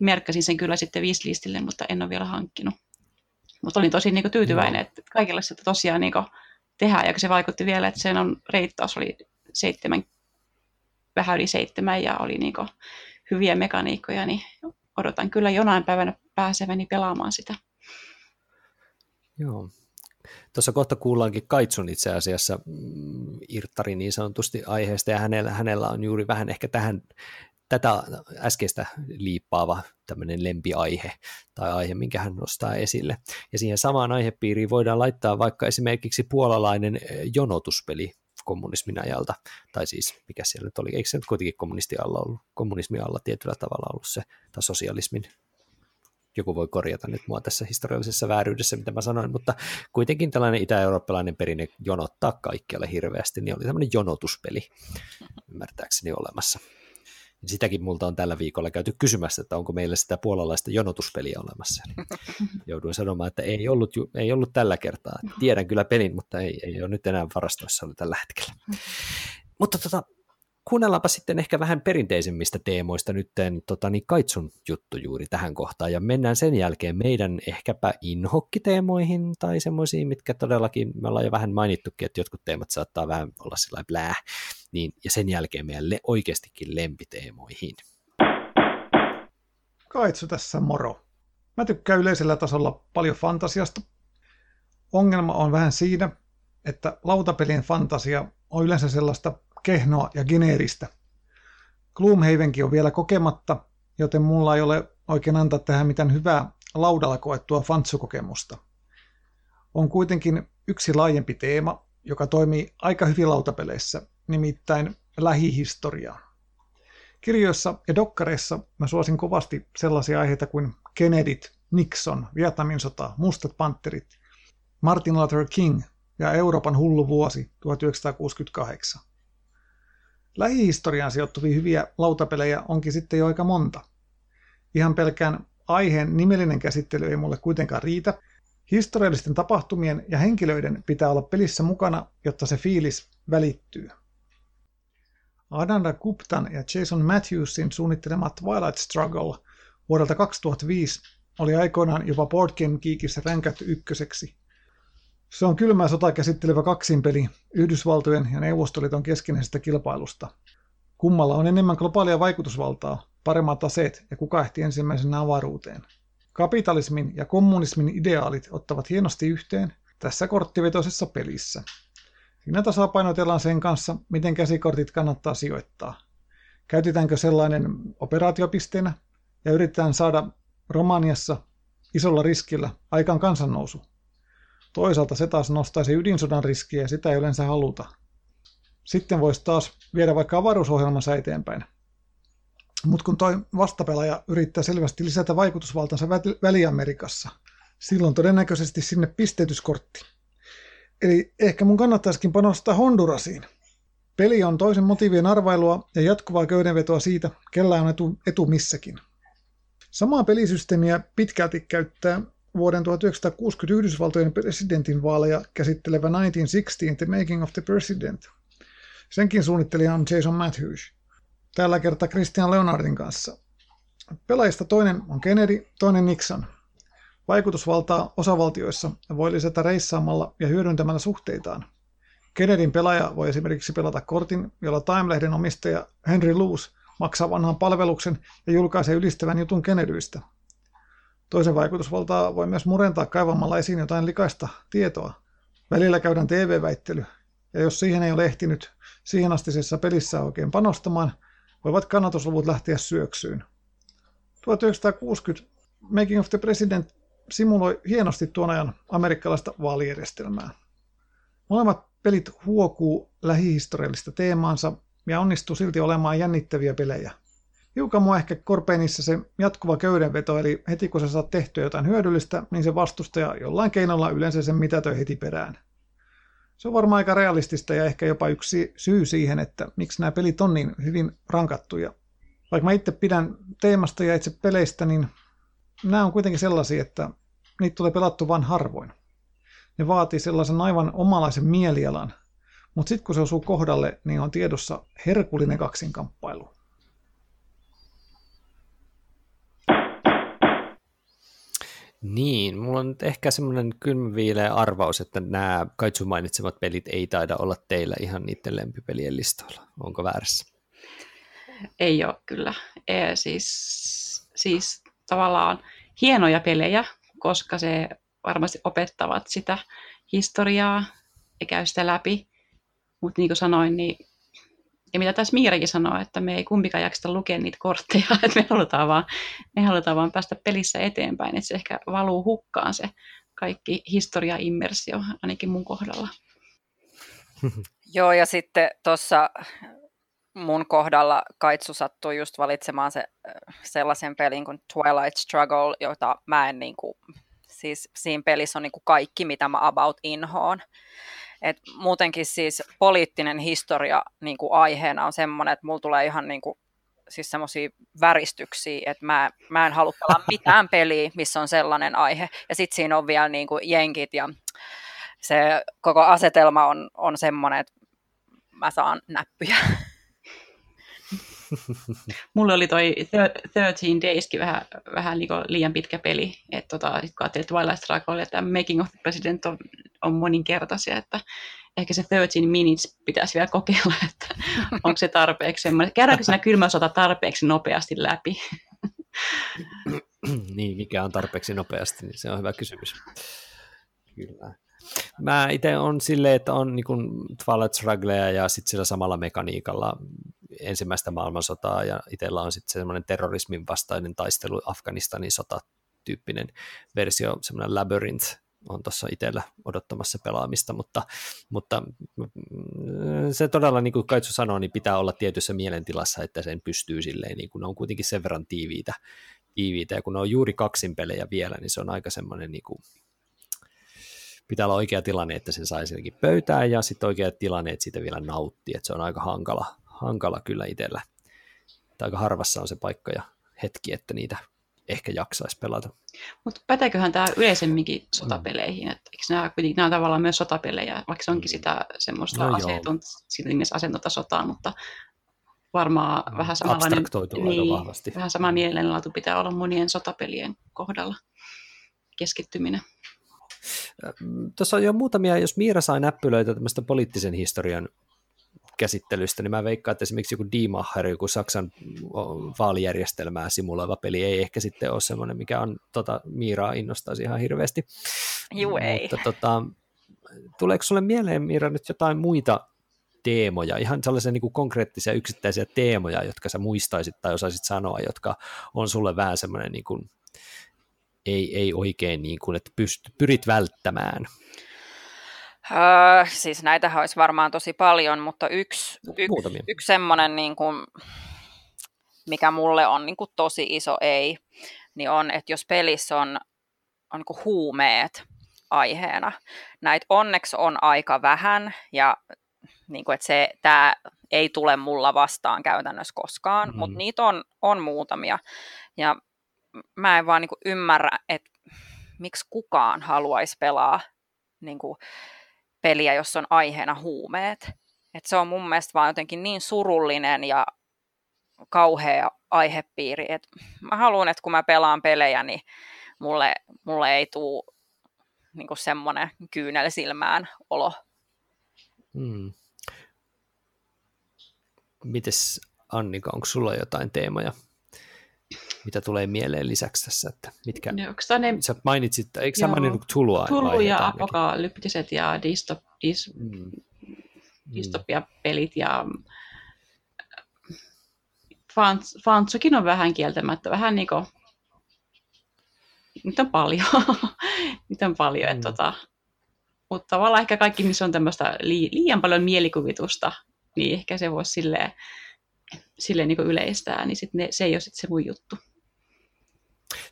merkkasin sen kyllä sitten viislistille, mutta en ole vielä hankkinut. Mutta olin tosi niin kuin, tyytyväinen, no. että kaikilla sitä tosiaan niin kuin, tehdään, ja se vaikutti vielä, että sen on reittaus oli seitsemän, vähän yli seitsemän, ja oli niin hyviä mekaniikkoja, niin odotan kyllä jonain päivänä pääseväni pelaamaan sitä. Joo. Tuossa kohta kuullaankin Kaitsun itse asiassa mm, irttari niin sanotusti aiheesta, ja hänellä, hänellä on juuri vähän ehkä tähän tätä äskeistä liippaava tämmöinen lempiaihe tai aihe, minkä hän nostaa esille. Ja siihen samaan aihepiiriin voidaan laittaa vaikka esimerkiksi puolalainen eh, jonotuspeli kommunismin ajalta, tai siis mikä siellä nyt oli, eikö se nyt kuitenkin kommunisti alla ollut, kommunismin alla tietyllä tavalla ollut se, tai sosialismin joku voi korjata nyt mua tässä historiallisessa vääryydessä, mitä mä sanoin, mutta kuitenkin tällainen itä-eurooppalainen perinne jonottaa kaikkialle hirveästi, niin oli tämmöinen jonotuspeli ymmärtääkseni olemassa. Sitäkin multa on tällä viikolla käyty kysymässä, että onko meillä sitä puolalaista jonotuspeliä olemassa. Jouduin sanomaan, että ei ollut, ei ollut tällä kertaa. Tiedän kyllä pelin, mutta ei, ei ole nyt enää varastoissa ollut tällä hetkellä. Mutta tota, kuunnellaanpa sitten ehkä vähän perinteisemmistä teemoista nyt tota, niin Kaitsun juttu juuri tähän kohtaan, ja mennään sen jälkeen meidän ehkäpä inhokkiteemoihin, tai semmoisiin, mitkä todellakin, me ollaan jo vähän mainittukin, että jotkut teemat saattaa vähän olla sillä blää, niin, ja sen jälkeen meidän le- oikeastikin lempiteemoihin. Kaitsu tässä moro. Mä tykkään yleisellä tasolla paljon fantasiasta. Ongelma on vähän siinä, että lautapelien fantasia on yleensä sellaista kehnoa ja geneeristä. Gloomhavenkin on vielä kokematta, joten mulla ei ole oikein antaa tähän mitään hyvää laudalla koettua fantsukokemusta. On kuitenkin yksi laajempi teema, joka toimii aika hyvin lautapeleissä, nimittäin lähihistoria. Kirjoissa ja dokkareissa mä suosin kovasti sellaisia aiheita kuin Kennedyt, Nixon, Vietnamin sota, Mustat panterit, Martin Luther King ja Euroopan hullu vuosi 1968. Lähihistoriaan sijoittuvia hyviä lautapelejä onkin sitten jo aika monta. Ihan pelkään aiheen nimellinen käsittely ei mulle kuitenkaan riitä. Historiallisten tapahtumien ja henkilöiden pitää olla pelissä mukana, jotta se fiilis välittyy. Adanda Guptan ja Jason Matthewsin suunnittelema Twilight Struggle vuodelta 2005 oli aikoinaan jopa Board Game Geekissä ränkätty ykköseksi. Se on kylmää sotaa käsittelevä kaksinpeli Yhdysvaltojen ja Neuvostoliiton keskinäisestä kilpailusta. Kummalla on enemmän globaalia vaikutusvaltaa, paremmat aseet ja kuka ehti ensimmäisenä avaruuteen. Kapitalismin ja kommunismin ideaalit ottavat hienosti yhteen tässä korttivetoisessa pelissä. Siinä tasapainotellaan sen kanssa, miten käsikortit kannattaa sijoittaa. Käytetäänkö sellainen operaatiopisteenä ja yritetään saada Romaniassa isolla riskillä aikaan kansannousu. Toisaalta se taas nostaisi ydinsodan riskiä ja sitä ei yleensä haluta. Sitten voisi taas viedä vaikka avaruusohjelmansa eteenpäin. Mutta kun toi vastapelaaja yrittää selvästi lisätä vaikutusvaltansa Väli-Amerikassa, silloin todennäköisesti sinne pisteytyskortti. Eli ehkä mun kannattaisikin panostaa Hondurasiin. Peli on toisen motiivien arvailua ja jatkuvaa köydenvetoa siitä, kellä on etu, etu missäkin. Samaa pelisysteemiä pitkälti käyttää vuoden 1960 Yhdysvaltojen presidentinvaaleja käsittelevä 1916 The Making of the President. Senkin suunnittelija on Jason Matthews. Tällä kertaa Christian Leonardin kanssa. Pelaajista toinen on Kennedy, toinen Nixon. Vaikutusvaltaa osavaltioissa voi lisätä reissaamalla ja hyödyntämällä suhteitaan. Kennedyn pelaaja voi esimerkiksi pelata kortin, jolla Time-lehden omistaja Henry Luce maksaa vanhan palveluksen ja julkaisee ylistävän jutun Kennedyistä. Toisen vaikutusvaltaa voi myös murentaa kaivamalla esiin jotain likaista tietoa. Välillä käydään TV-väittely, ja jos siihen ei ole ehtinyt siihen astisessa pelissä oikein panostamaan, voivat kannatusluvut lähteä syöksyyn. 1960 Making of the President simuloi hienosti tuon ajan amerikkalaista vaalijärjestelmää. Molemmat pelit huokuu lähihistoriallista teemaansa ja onnistuu silti olemaan jännittäviä pelejä. Hiukan mua ehkä korpeenissa se jatkuva köydenveto, eli heti kun sä saat tehtyä jotain hyödyllistä, niin se vastustaja jollain keinolla yleensä sen mitätöi heti perään. Se on varmaan aika realistista ja ehkä jopa yksi syy siihen, että miksi nämä pelit on niin hyvin rankattuja. Vaikka mä itse pidän teemasta ja itse peleistä, niin nämä on kuitenkin sellaisia, että niitä tulee pelattu vain harvoin. Ne vaatii sellaisen aivan omalaisen mielialan, mutta sitten kun se osuu kohdalle, niin on tiedossa herkullinen kaksinkamppailu. Niin, mulla on nyt ehkä semmoinen kylmäviileä arvaus, että nämä Kaitsu mainitsemat pelit ei taida olla teillä ihan niiden lempipelien listoilla. Onko väärässä? Ei ole kyllä. E, siis, siis tavallaan hienoja pelejä, koska se varmasti opettavat sitä historiaa ja käy sitä läpi. Mutta niin kuin sanoin, niin ja mitä tässä Miirakin sanoo, että me ei kumpikaan jaksa lukea niitä kortteja, että me halutaan vaan, me halutaan vaan päästä pelissä eteenpäin, että se ehkä valuu hukkaan se kaikki historia-immersio, ainakin mun kohdalla. Joo, ja sitten tuossa mun kohdalla Kaitsu sattui just valitsemaan se, sellaisen pelin kuin Twilight Struggle, jota mä en niin kuin, siis siinä pelissä on niin kuin kaikki, mitä mä about inhoon. Et muutenkin siis poliittinen historia niin kuin aiheena on semmoinen, että mulla tulee ihan niin kuin, siis semmoisia väristyksiä, että mä, mä en halua pelaa mitään peliä, missä on sellainen aihe. Ja sitten siinä on vielä niin kuin jenkit ja se koko asetelma on, on semmoinen, että mä saan näppyjä. Mulle oli toi 13 Dayskin vähän, vähän niin liian pitkä peli. Että tota, kun ajattelin Twilight Struggle ja Making of the President on, on moninkertaisia, että ehkä se 13 minutes pitäisi vielä kokeilla, että onko se tarpeeksi. Käydäänkö siinä kylmä sota tarpeeksi nopeasti läpi? niin, mikä on tarpeeksi nopeasti, niin se on hyvä kysymys. Kyllä. Mä itse on silleen, että on niin Twilight Strugglea ja sitten sillä samalla mekaniikalla ensimmäistä maailmansotaa ja itsellä on sitten semmoinen terrorismin vastainen taistelu Afganistanin sota tyyppinen versio, semmoinen Labyrinth on tuossa itsellä odottamassa pelaamista, mutta, mutta mm, se todella, niin kuin Kaitsu sanoi, niin pitää olla tietyssä mielentilassa, että sen pystyy silleen, niin kun ne on kuitenkin sen verran tiiviitä, tiiviitä, ja kun ne on juuri kaksin pelejä vielä, niin se on aika semmoinen niin kuin, pitää olla oikea tilanne, että sen saisi pöytään, ja sitten oikea tilanne, että siitä vielä nauttii, että se on aika hankala, hankala kyllä itsellä. aika harvassa on se paikka ja hetki, että niitä ehkä jaksaisi pelata. Mutta päteeköhän tämä yleisemminkin sotapeleihin? Että eikö nämä, nämä on tavallaan myös sotapelejä, vaikka se onkin mm. sitä semmoista no aseton, asentonta sotaa, mutta varmaan no, vähän samanlainen, niin, vahvasti. vähän sama mielenlaatu pitää olla monien sotapelien kohdalla keskittyminen. Tuossa on jo muutamia, jos Miira sai näppylöitä tämmöistä poliittisen historian käsittelystä, niin mä veikkaan, että esimerkiksi joku D-Macher, joku Saksan vaalijärjestelmää simuloiva peli ei ehkä sitten ole semmoinen, mikä on tota, Miiraa innostaisi ihan hirveästi. Juu, ei. Mutta tota, tuleeko sulle mieleen, Miira, nyt jotain muita teemoja, ihan sellaisia niin kuin konkreettisia yksittäisiä teemoja, jotka sä muistaisit tai osaisit sanoa, jotka on sulle vähän semmoinen niin kuin, ei, ei oikein niin kuin, että pyst, pyrit välttämään? Öö, siis näitä olisi varmaan tosi paljon, mutta yksi, yksi, yksi semmoinen, niin kuin, mikä mulle on niin kuin tosi iso ei, niin on, että jos pelissä on, on niin kuin huumeet aiheena. Näitä onneksi on aika vähän ja niin kuin, että se, tämä ei tule mulla vastaan käytännössä koskaan, mm. mutta niitä on, on muutamia. Ja mä en vaan niin ymmärrä, että miksi kukaan haluaisi pelaa niin peliä, jos on aiheena huumeet. Et se on mun mielestä vaan jotenkin niin surullinen ja kauhea aihepiiri, että mä haluan, että kun mä pelaan pelejä, niin mulle, mulle ei tule niin semmoinen kyynel silmään olo. Hmm. Mites Annika, onko sulla jotain teemoja, mitä tulee mieleen lisäksi tässä? Että mitkä, no, ne, sä mainitsit, eikö sä maininnut Tulua? Tulu ja apokalyptiset ja distop, dis, mm. dystopia-pelit ja fans, Fantsukin on vähän kieltämättä, vähän niin kuin, niitä on paljon, niitä on paljon, mm. että tota, mutta tavallaan ehkä kaikki, missä on tämmöistä liian paljon mielikuvitusta, niin ehkä se voisi silleen, silleen niin yleistää, niin sit ne, se ei ole sit se mun juttu.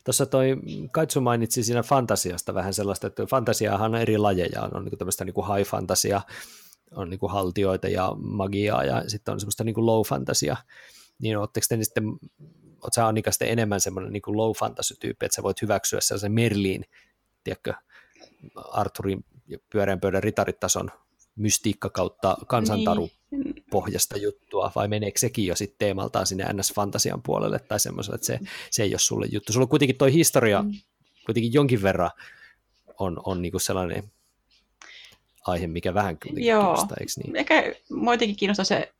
Tuossa toi Kaitsu mainitsi siinä fantasiasta vähän sellaista, että fantasiahan on eri lajeja, on, niin tämmöistä niin high fantasia, on niin haltioita ja magiaa ja sitten on semmoista niin low fantasia, niin oletteko te niin sitten, oletko sä Annika sitten enemmän semmoinen niin low fantasy tyyppi, että sä voit hyväksyä sellaisen Merliin, tiedätkö, Arturin pyöreän pöydän ritaritason mystiikka kautta kansantaru niin. pohjasta juttua, vai meneekö sekin jo sitten teemaltaan sinne NS-fantasian puolelle tai semmoiselle, että se, se ei ole sulle juttu. Sulla on kuitenkin toi historia mm. kuitenkin jonkin verran on, on niinku sellainen aihe, mikä vähän kuitenkin Joo. kiinnostaa, eikö niin? Ehkä muutenkin kiinnostaa se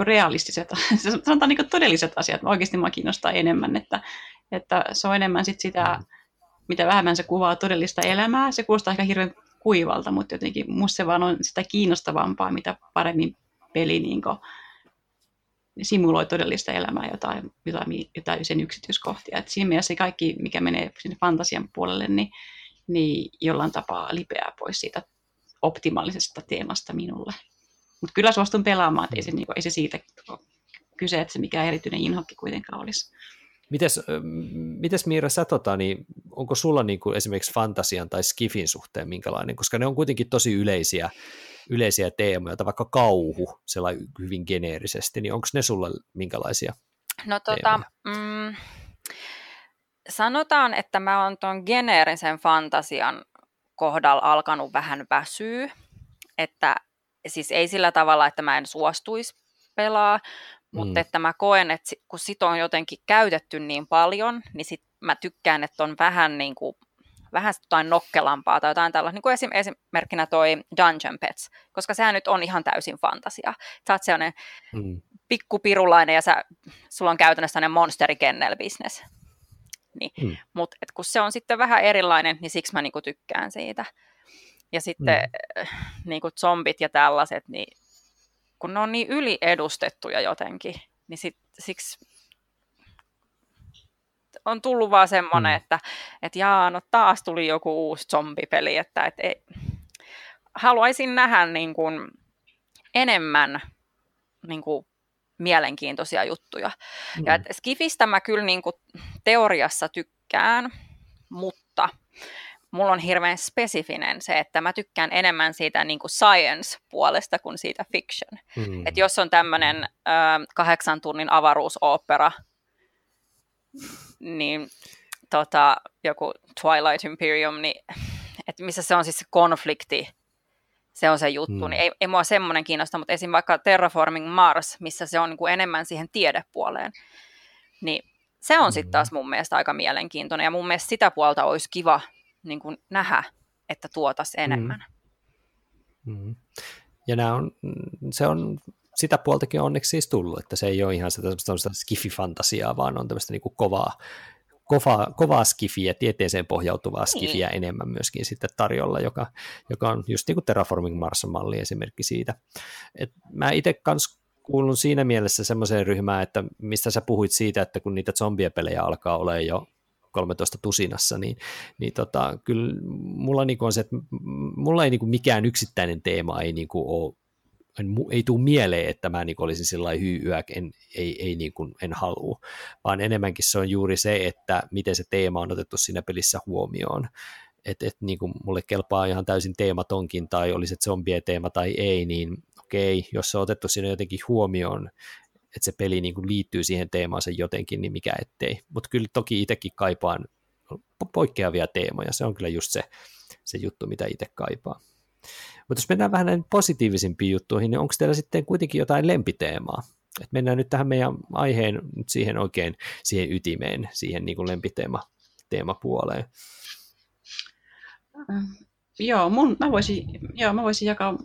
realistiset, sanotaan niin todelliset asiat, oikeasti mua kiinnostaa enemmän, että, että se on enemmän sit sitä, mm. mitä vähemmän se kuvaa todellista elämää, se kuulostaa ehkä hirveän kuivalta, mutta jotenkin musta se vaan on sitä kiinnostavampaa, mitä paremmin peli niin simuloi todellista elämää, jotain, jotain, jotain sen yksityiskohtia. Et siinä mielessä kaikki, mikä menee sinne fantasian puolelle, niin, niin jollain tapaa lipeää pois siitä optimaalisesta teemasta minulle. Mutta kyllä suostun pelaamaan, että ei se, niin kuin, ei se siitä kyse, että se mikä erityinen inhokki kuitenkaan olisi. Mites, mites Miira, sä tota, niin onko sulla niin kuin esimerkiksi fantasian tai skifin suhteen minkälainen, koska ne on kuitenkin tosi yleisiä, yleisiä teemoja, vaikka kauhu sellainen hyvin geneerisesti, niin onko ne sulla minkälaisia No tota, mm, sanotaan, että mä oon tuon geneerisen fantasian kohdalla alkanut vähän väsyä, että siis ei sillä tavalla, että mä en suostuisi pelaa, mutta mm. että mä koen, että kun sit on jotenkin käytetty niin paljon, niin sit mä tykkään, että on vähän niin kuin vähän jotain nokkelampaa tai jotain tällaista, niin kuin esim, esimerkkinä toi Dungeon Pets, koska sehän nyt on ihan täysin fantasia. Sä oot sellainen mm. pikkupirulainen ja sä, sulla on käytännössä sellainen monsterikennel-business. Niin. Mm. Mutta kun se on sitten vähän erilainen, niin siksi mä niinku tykkään siitä. Ja sitten mm. niinku zombit ja tällaiset, niin kun ne on niin yliedustettuja jotenkin, niin sit, siksi on tullut vaan semmoinen, mm. että et jaa, no taas tuli joku uusi zombipeli, että et ei, haluaisin nähdä niin kuin enemmän niin kuin mielenkiintoisia juttuja. Mm. Ja Skifistä mä kyllä niin kuin teoriassa tykkään, mutta mulla on hirveän spesifinen se, että mä tykkään enemmän siitä niin kuin science-puolesta kuin siitä fiction. Mm. Että jos on tämmöinen äh, kahdeksan tunnin avaruusopera, niin tota, joku Twilight Imperium, niin, että missä se on siis se konflikti, se on se juttu, mm. niin ei, ei mua semmoinen kiinnosta, mutta esim. vaikka Terraforming Mars, missä se on niin kuin enemmän siihen tiedepuoleen, niin se on sitten mm. taas mun mielestä aika mielenkiintoinen, ja mun mielestä sitä puolta olisi kiva niin kuin nähdä, että tuotas enemmän. Mm. Mm. Ja nämä on, se on sitä puoltakin onneksi siis tullut, että se ei ole ihan sitä skifi-fantasiaa, vaan on tämmöistä niin kuin kovaa, kovaa, kovaa skifiä, tieteeseen pohjautuvaa niin. skifiä niin. enemmän myöskin sitten tarjolla, joka, joka on just niin kuin Terraforming Mars-malli esimerkki siitä. Et mä itse kanssa kuulun siinä mielessä semmoiseen ryhmään, että mistä sä puhuit siitä, että kun niitä zombiepelejä alkaa olla jo 13 tusinassa, niin, niin tota, kyllä mulla niin on se, että mulla ei niin mikään yksittäinen teema ei niin ole en, ei tule mieleen, että mä niin olisin sillä hyyä, en, ei, ei niin kuin, en halua, vaan enemmänkin se on juuri se, että miten se teema on otettu siinä pelissä huomioon. että et, niin kuin mulle kelpaa ihan täysin teematonkin, tai olisi se zombie-teema tai ei, niin okei, jos se on otettu siinä jotenkin huomioon, että se peli niin kuin liittyy siihen teemaansa jotenkin, niin mikä ettei. Mutta kyllä toki itsekin kaipaan poikkeavia teemoja, se on kyllä just se, se juttu, mitä itse kaipaa. Mutta jos mennään vähän näihin positiivisimpiin juttuihin, niin onko teillä sitten kuitenkin jotain lempiteemaa? Et mennään nyt tähän meidän aiheen nyt siihen oikein siihen ytimeen, siihen niin kuin lempiteema teemapuoleen. Joo, mun, mä, voisin, joo, mä voisin jakaa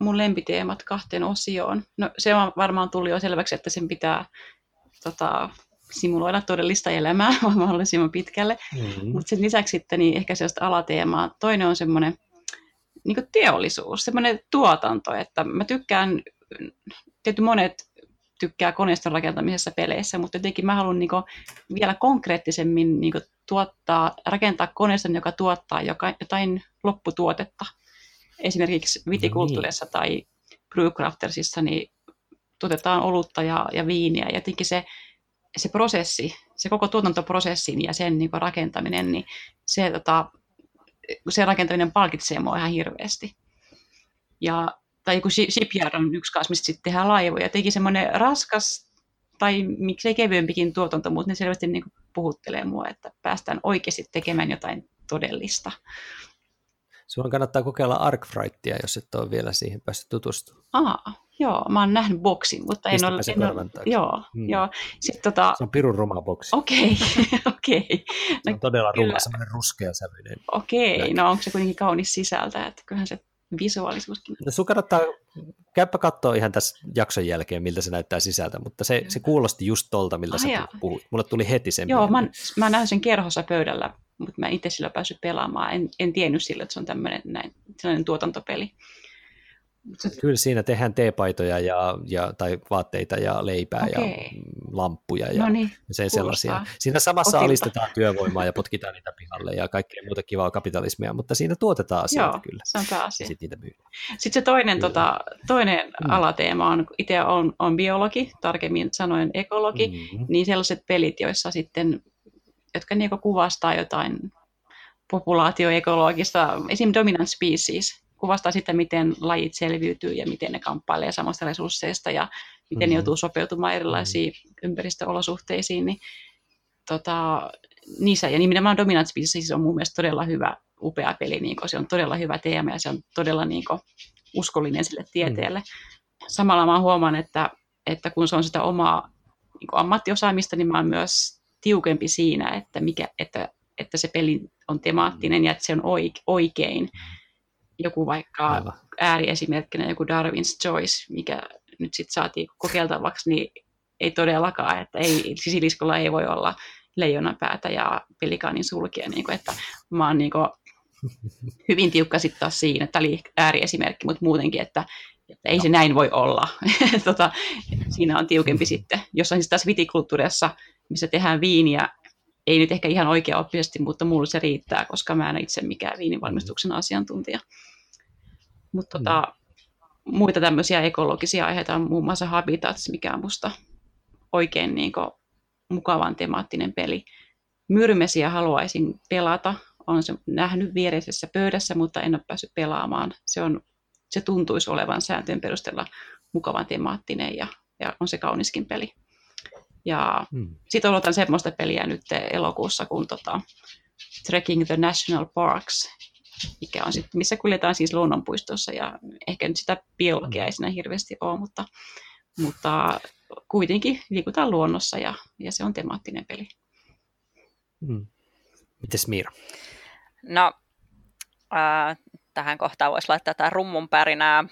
mun lempiteemat kahteen osioon. No se on varmaan tuli jo selväksi, että sen pitää tota, simuloida todellista elämää mahdollisimman pitkälle. Mm-hmm. Mutta sen lisäksi sitten niin ehkä sellaista alateemaa. Toinen on semmoinen niin teollisuus, semmoinen tuotanto, että mä tykkään, tietysti monet tykkää koneiston rakentamisessa peleissä, mutta jotenkin mä haluan niin vielä konkreettisemmin niin tuottaa, rakentaa koneiston, joka tuottaa jotain lopputuotetta. Esimerkiksi vitikulttuurissa no niin. tai brewcraftersissa niin tuotetaan olutta ja, ja viiniä. Ja jotenkin se, se prosessi, se koko tuotantoprosessin ja sen niin rakentaminen, niin se, tota, se rakentaminen palkitsee mua ihan hirveästi. Ja tai joku shipyard on yksi kanssa, mistä sitten tehdään laivoja. Teki semmoinen raskas tai miksei kevyempikin tuotanto, mutta ne selvästi niin puhuttelee mua, että päästään oikeasti tekemään jotain todellista. Sinun kannattaa kokeilla Arkfrightia, jos et ole vielä siihen päässyt tutustumaan. Aa, joo, mä oon nähnyt boksin, mutta en ole... En ole joo, hmm. joo. Sitten, tota... Se on pirun ruma boksi. Okei, okei. Okay. No, se on todella ruma, semmoinen ruskea sävyinen. Okei, okay. no onko se kuitenkin kaunis sisältä, että kyllähän se visuaalisuuskin. No sun kannattaa, käypä katsoa ihan tässä jakson jälkeen, miltä se näyttää sisältä, mutta se, se kuulosti just tolta, miltä sä puhuit. Mulle tuli heti sen. Joo, mä, mä näin sen kerhossa pöydällä, mutta mä itse sillä päässyt pelaamaan. En, en tiennyt sillä, että se on tämmöinen näin, sellainen tuotantopeli. Kyllä siinä tehdään teepaitoja ja, ja, tai vaatteita ja leipää okay. ja lamppuja ja, no niin, sen sellaisia. Siinä samassa Otilta. alistetaan työvoimaa ja potkitaan niitä pihalle ja kaikkea muuta kivaa kapitalismia, mutta siinä tuotetaan asioita Joo, kyllä. se on pääasia. Sitten niitä myydään. Sitten se toinen, tota, toinen mm. alateema on, itse on, on biologi, tarkemmin sanoen ekologi, mm-hmm. niin sellaiset pelit, joissa sitten, jotka niinku kuvastaa jotain populaatioekologista, esim. dominant species, kuvastaa sitä, miten lajit selviytyy ja miten ne kamppailee samasta resursseista ja miten mm-hmm. ne joutuu sopeutumaan erilaisiin mm-hmm. ympäristöolosuhteisiin. Niin, tota, niissä, ja nimenomaan Dominant Species siis on mun mielestä todella hyvä, upea peli, niin se on todella hyvä teema ja se on todella niin kuin, uskollinen sille tieteelle. Mm. Samalla mä huomaan, että, että kun se on sitä omaa niin ammattiosaamista, niin mä oon myös tiukempi siinä, että, mikä, että, että se peli on temaattinen ja että se on oikein. Joku vaikka Aivan. ääriesimerkkinä joku Darwin's Choice, mikä nyt sitten saatiin kokeiltavaksi, niin ei todellakaan, että ei, sisiliskolla ei voi olla leijonan päätä ja pelikaanin sulkia, niin kuin, että mä oon niin kuin, hyvin tiukka sitten taas siinä, että oli ääriesimerkki, mutta muutenkin, että, että ei no. se näin voi olla. tota, siinä on tiukempi sitten. Jossain siis taas vitikulttuurissa, missä tehdään viiniä, ei nyt ehkä ihan oikea oppisesti, mutta mulle se riittää, koska mä en itse mikään viinivalmistuksen asiantuntija. Mutta tota, mm. muita tämmöisiä ekologisia aiheita on muun muassa Habitats, mikä on musta oikein niin kuin, mukavan temaattinen peli. Myrmesiä haluaisin pelata. Olen se nähnyt viereisessä pöydässä, mutta en ole päässyt pelaamaan. Se, on, se tuntuisi olevan sääntöjen perusteella mukavan temaattinen ja, ja on se kauniskin peli. Ja hmm. sitten odotan semmoista peliä nyt elokuussa kuin tota, Trekking the National Parks, mikä on sit, missä kuljetaan siis luonnonpuistossa ja ehkä nyt sitä biologiaa ei siinä hirveästi ole, mutta, mutta kuitenkin liikutaan luonnossa ja, ja se on temaattinen peli. Hmm. Mites Miira? No, äh, tähän kohtaan voisi laittaa tätä rummun pärinää.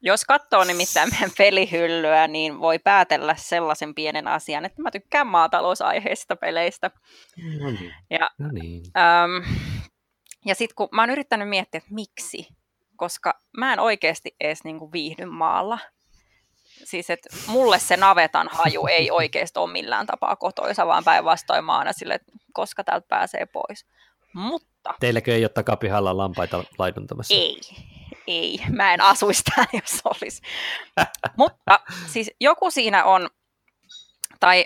Jos katsoo nimittäin meidän pelihyllyä, niin voi päätellä sellaisen pienen asian, että mä tykkään maatalousaiheista peleistä. No niin. Ja, no niin. Ähm, ja sitten kun mä oon yrittänyt miettiä, että miksi, koska mä en oikeasti edes niinku viihdy maalla. Siis että mulle se navetan haju ei oikeasti ole millään tapaa kotoisa, vaan päinvastoin mä aina sille, että koska täältä pääsee pois. Mutta... Teilläkö ei ole takapihalla lampaita laiduntamassa? Ei, ei. Mä en asuisi täällä, jos olisi. Mutta siis joku siinä on, tai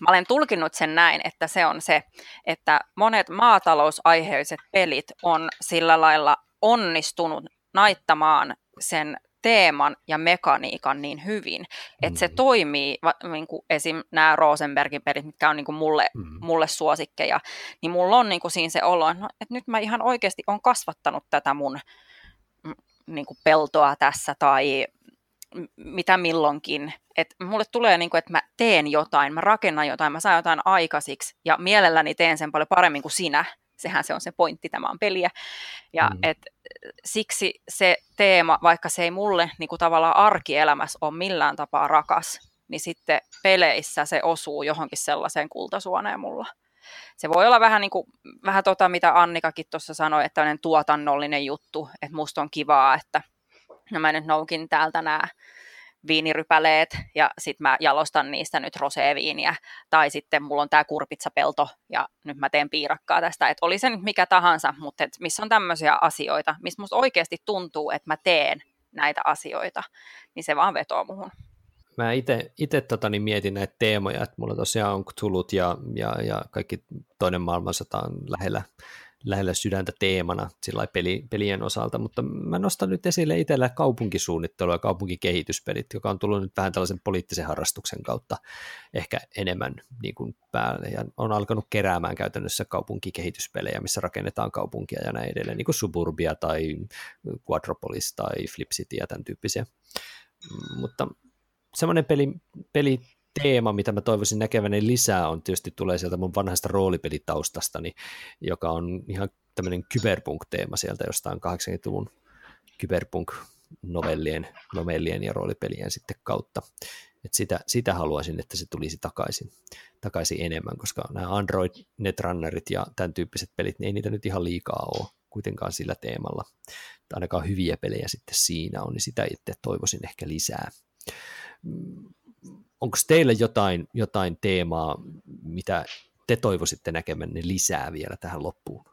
mä olen tulkinnut sen näin, että se on se, että monet maatalousaiheiset pelit on sillä lailla onnistunut naittamaan sen teeman ja mekaniikan niin hyvin, että mm. se toimii, niin kuin esim. nämä Rosenbergin pelit, mitkä on niin kuin mulle, mm. mulle suosikkeja, niin mulla on niin kuin siinä se olo, että, no, että nyt mä ihan oikeasti olen kasvattanut tätä mun mm, niin kuin peltoa tässä tai mitä milloinkin. Että mulle tulee, niin kuin, että mä teen jotain, mä rakennan jotain, mä saan jotain aikaisiksi ja mielelläni teen sen paljon paremmin kuin sinä. Sehän se on se pointti, tämä on peliä. Ja mm. et, siksi se teema, vaikka se ei mulle niin kuin tavallaan arkielämässä ole millään tapaa rakas, niin sitten peleissä se osuu johonkin sellaiseen kultasuoneen mulla. Se voi olla vähän, niin kuin, vähän tota, mitä Annikakin tuossa sanoi, että tämmöinen tuotannollinen juttu, että musta on kivaa, että no mä nyt noukin täältä nämä viinirypäleet ja sitten mä jalostan niistä nyt roseviiniä. Tai sitten mulla on tämä kurpitsapelto ja nyt mä teen piirakkaa tästä, että oli se nyt mikä tahansa, mutta et missä on tämmöisiä asioita, missä musta oikeasti tuntuu, että mä teen näitä asioita, niin se vaan vetoo muhun. Mä itse tota, niin mietin näitä teemoja, että mulla tosiaan on tulut ja, ja, ja kaikki toinen maailmansota on lähellä lähellä sydäntä teemana sillä peli, pelien osalta, mutta mä nostan nyt esille itsellä kaupunkisuunnittelu ja kaupunkikehityspelit, joka on tullut nyt vähän tällaisen poliittisen harrastuksen kautta ehkä enemmän niin kuin päälle ja on alkanut keräämään käytännössä kaupunkikehityspelejä, missä rakennetaan kaupunkia ja näin edelleen, niin kuin Suburbia tai Quadropolis tai Flip City ja tämän tyyppisiä. Mutta semmoinen peli, peli teema, mitä mä toivoisin näkeväni lisää, on tietysti tulee sieltä mun vanhasta roolipelitaustastani, joka on ihan tämmöinen kyberpunk-teema sieltä jostain 80-luvun kyberpunk-novellien novellien ja roolipelien sitten kautta. Et sitä, sitä haluaisin, että se tulisi takaisin, takaisin enemmän, koska nämä Android Netrunnerit ja tämän tyyppiset pelit, niin ei niitä nyt ihan liikaa ole kuitenkaan sillä teemalla. Tai ainakaan hyviä pelejä sitten siinä on, niin sitä itse toivoisin ehkä lisää onko teillä jotain, jotain teemaa, mitä te toivoisitte näkemänne lisää vielä tähän loppuun,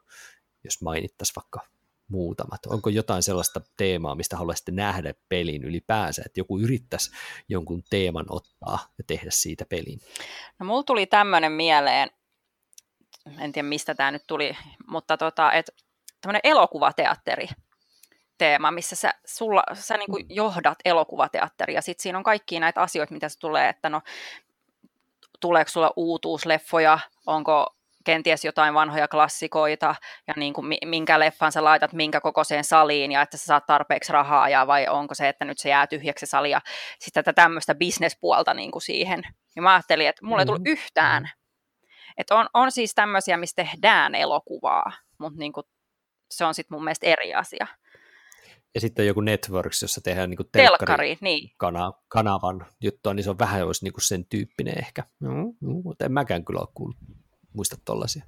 jos mainittaisiin vaikka muutamat. Onko jotain sellaista teemaa, mistä haluaisitte nähdä pelin ylipäänsä, että joku yrittäisi jonkun teeman ottaa ja tehdä siitä pelin? No mulla tuli tämmöinen mieleen, en tiedä mistä tämä nyt tuli, mutta tota, että tämmöinen elokuvateatteri, teema, missä sä, sulla, sä niin kuin mm. johdat elokuvateatteria. Sitten siinä on kaikki näitä asioita, mitä se tulee, että no, tuleeko sulla uutuusleffoja, onko kenties jotain vanhoja klassikoita ja niin kuin minkä leffan sä laitat minkä kokoiseen saliin ja että sä saat tarpeeksi rahaa ja vai onko se, että nyt se jää tyhjäksi se sali ja sitten tätä tämmöistä bisnespuolta niin kuin siihen. Ja mä ajattelin, että mulle ei tullut mm-hmm. yhtään. Että on, on siis tämmöisiä, missä tehdään elokuvaa, mutta niin kuin se on sitten mun mielestä eri asia. Ja sitten joku Networks, jossa tehdään niin telkkari, niin. kana, kanavan juttua, niin se on vähän olisi niin kuin sen tyyppinen ehkä. No, no, mutta en mäkään kyllä ole kuullut muista tollaisia.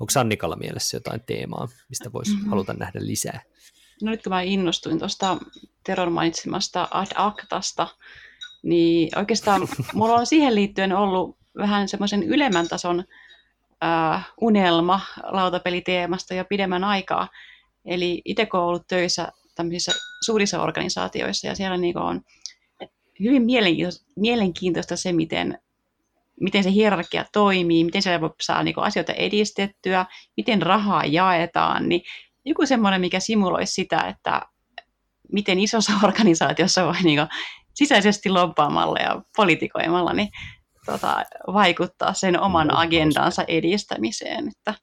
Onko Sannikalla mielessä jotain teemaa, mistä voisi mm-hmm. haluta nähdä lisää? No nyt kun mä innostuin tuosta Teron mainitsemasta Ad Actasta, niin oikeastaan mulla on siihen liittyen ollut vähän semmoisen ylemmän tason äh, unelma lautapeliteemasta jo pidemmän aikaa. Eli itse kun olen ollut töissä tämmöisissä suurissa organisaatioissa. Ja siellä niin on hyvin mielenkiintoista, mielenkiintoista se, miten, miten se hierarkia toimii, miten siellä saa niin asioita edistettyä, miten rahaa jaetaan, niin joku semmoinen, mikä simuloisi sitä, että miten isossa organisaatiossa voi niin sisäisesti lobbaamalla ja politikoimalla niin, tota, vaikuttaa sen oman agendansa edistämiseen. Että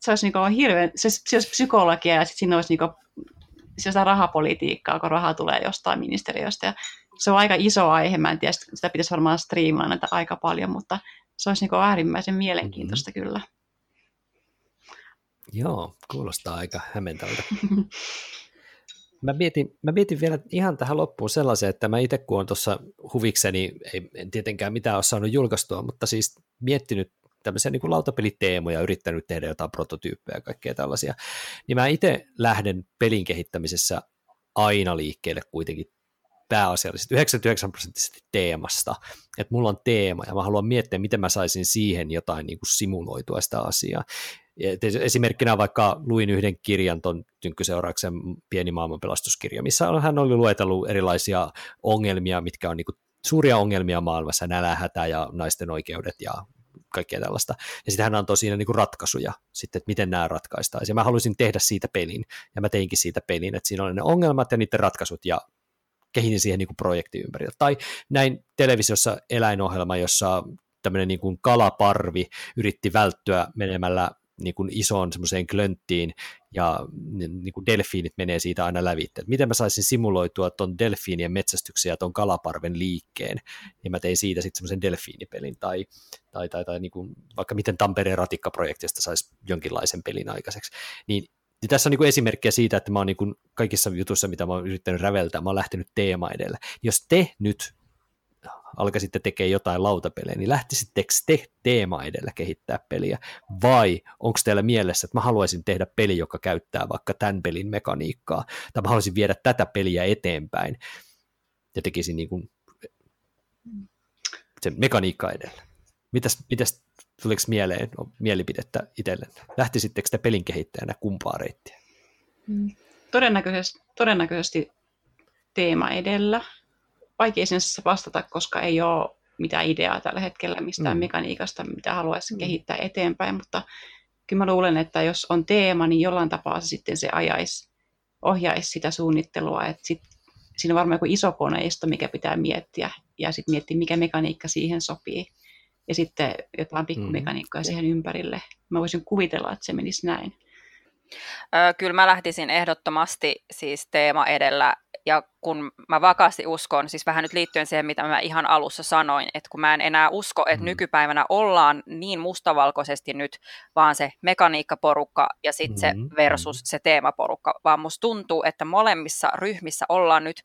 se olisi niin hirveän, se, se olisi psykologia ja sitten siinä olisi niin sitä rahapolitiikkaa, kun raha tulee jostain ministeriöstä. Ja se on aika iso aihe, mä en tiedä, sitä pitäisi varmaan striimaanata aika paljon, mutta se olisi niin äärimmäisen mielenkiintoista mm-hmm. kyllä. Joo, kuulostaa aika hämmentävältä. Mä mietin, mä mietin vielä ihan tähän loppuun sellaisen, että mä itse kun on tuossa huvikseni, ei, en tietenkään mitään ole saanut julkaistua, mutta siis miettinyt tämmöisiä niin kuin lautapeliteemoja, yrittänyt tehdä jotain prototyyppejä ja kaikkea tällaisia, niin mä itse lähden pelin kehittämisessä aina liikkeelle kuitenkin pääasiallisesti 99 prosenttisesti teemasta, että mulla on teema ja mä haluan miettiä, miten mä saisin siihen jotain niin kuin simuloitua sitä asiaa. Esimerkkinä vaikka luin yhden kirjan, ton Tynkkyseurauksen pieni maailmanpelastuskirja, missä hän oli luetellut erilaisia ongelmia, mitkä on niin kuin suuria ongelmia maailmassa, nälähätä ja naisten oikeudet ja kaikkea tällaista. Ja sitten hän antoi siinä niin kuin ratkaisuja sitten, että miten nämä ratkaistaisiin. Ja mä haluaisin tehdä siitä pelin, ja mä teinkin siitä pelin, että siinä oli ne ongelmat ja niiden ratkaisut, ja kehitin siihen niin kuin projektin ympärillä. Tai näin televisiossa eläinohjelma, jossa tämmöinen niin kuin kalaparvi yritti välttyä menemällä niin kuin isoon semmoiseen klönttiin ja niin kuin delfiinit menee siitä aina lävitse. Miten mä saisin simuloitua tuon delfiinien metsästyksen ja tuon kalaparven liikkeen, ja mä tein siitä sitten semmoisen delfiinipelin, tai, tai, tai, tai niin kuin, vaikka miten Tampereen ratikkaprojektista saisi jonkinlaisen pelin aikaiseksi. Niin niin tässä on niin kuin esimerkkiä siitä, että mä oon niin kaikissa jutuissa, mitä mä oon yrittänyt räveltää, mä oon lähtenyt teema edellä. Jos te nyt alkaisitte tekemään jotain lautapelejä, niin lähtisittekö te teema edellä kehittää peliä, vai onko teillä mielessä, että mä haluaisin tehdä peli, joka käyttää vaikka tämän pelin mekaniikkaa, tai mä haluaisin viedä tätä peliä eteenpäin, ja tekisin niin kuin sen mekaniikka edellä. Mitäs, mitäs tuliko mieleen mielipidettä itsellenne? Lähtisittekö te pelin kehittäjänä kumpaa reittiä? Mm. Todennäköisesti, todennäköisesti teema edellä, vaikea sinänsä vastata, koska ei ole mitään ideaa tällä hetkellä mistään mm. mekaniikasta, mitä haluaisi mm. kehittää eteenpäin, mutta kyllä mä luulen, että jos on teema, niin jollain tapaa se sitten se ajaisi, ohjaisi sitä suunnittelua, että sit, siinä on varmaan joku iso koneisto, mikä pitää miettiä, ja sitten miettiä, mikä mekaniikka siihen sopii, ja sitten jotain pikkumekaniikkaa mm. siihen ympärille. Mä voisin kuvitella, että se menisi näin. Kyllä mä lähtisin ehdottomasti siis teema edellä ja kun mä vakaasti uskon, siis vähän nyt liittyen siihen, mitä mä ihan alussa sanoin, että kun mä en enää usko, että mm. nykypäivänä ollaan niin mustavalkoisesti nyt, vaan se mekaniikkaporukka ja sitten se mm-hmm. versus se teemaporukka, vaan musta tuntuu, että molemmissa ryhmissä ollaan nyt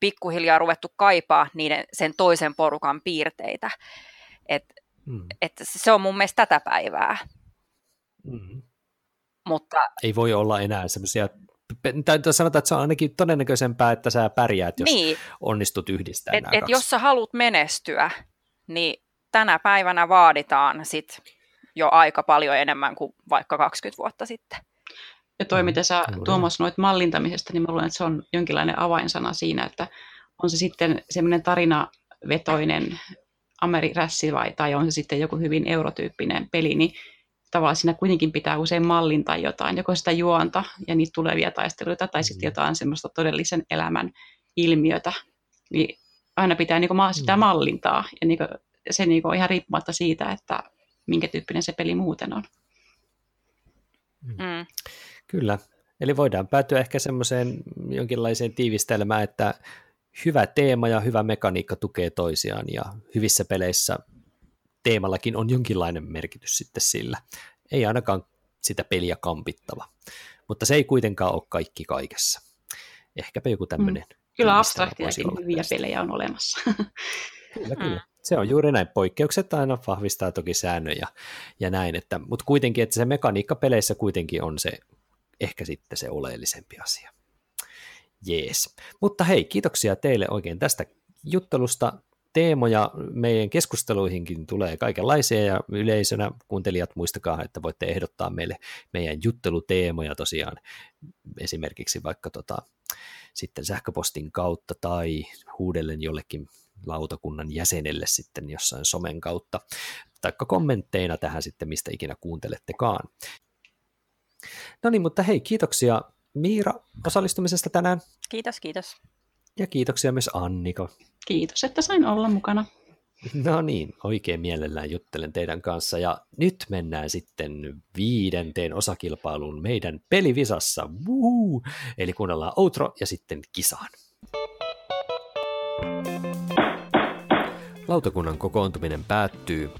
pikkuhiljaa ruvettu kaipaa niiden, sen toisen porukan piirteitä. Et, mm. et se on mun mielestä tätä päivää. Mm. Mutta... Ei voi olla enää semmoisia tai sanotaan, että se on ainakin todennäköisempää, että sä pärjäät, jos niin. onnistut yhdistämään et, nämä et jos sä haluat menestyä, niin tänä päivänä vaaditaan sit jo aika paljon enemmän kuin vaikka 20 vuotta sitten. Ja toi, mm, mitä sä Tuomas noit mallintamisesta, niin mä luulen, että se on jonkinlainen avainsana siinä, että on se sitten semmoinen tarinavetoinen amerirässi vai, tai on se sitten joku hyvin eurotyyppinen peli, niin tavallaan siinä kuitenkin pitää usein mallintaa jotain, joko sitä juonta ja niitä tulevia taisteluita, tai sitten mm. jotain semmoista todellisen elämän ilmiötä. Niin aina pitää niin kuin, sitä mm. mallintaa, ja niin kuin, se niin kuin, on ihan riippumatta siitä, että minkä tyyppinen se peli muuten on. Mm. Kyllä, eli voidaan päätyä ehkä semmoiseen jonkinlaiseen tiivistelmään, että hyvä teema ja hyvä mekaniikka tukee toisiaan, ja hyvissä peleissä teemallakin on jonkinlainen merkitys sitten sillä. Ei ainakaan sitä peliä kampittava, mutta se ei kuitenkaan ole kaikki kaikessa. Ehkäpä joku tämmöinen. Mm. Kyllä abstraktiakin hyviä tästä. pelejä on olemassa. kyllä, kyllä. Se on juuri näin. Poikkeukset aina vahvistaa toki säännöjä ja näin, että, mutta kuitenkin, että se mekaniikka peleissä kuitenkin on se ehkä sitten se oleellisempi asia. Jees. Mutta hei, kiitoksia teille oikein tästä juttelusta teemoja meidän keskusteluihinkin tulee kaikenlaisia ja yleisönä kuuntelijat muistakaa, että voitte ehdottaa meille meidän jutteluteemoja tosiaan esimerkiksi vaikka tota, sitten sähköpostin kautta tai huudellen jollekin lautakunnan jäsenelle sitten jossain somen kautta, taikka kommentteina tähän sitten, mistä ikinä kuuntelettekaan. No niin, mutta hei, kiitoksia Miira osallistumisesta tänään. Kiitos, kiitos. Ja kiitoksia myös Annika. Kiitos, että sain olla mukana. No niin, oikein mielellään juttelen teidän kanssa. Ja nyt mennään sitten viidenteen osakilpailuun meidän pelivisassa. Woo! Eli kuunnellaan outro ja sitten kisaan. Lautakunnan kokoontuminen päättyy.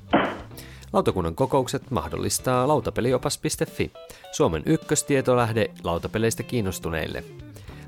Lautakunnan kokoukset mahdollistaa lautapeliopas.fi, Suomen ykköstietolähde lautapeleistä kiinnostuneille.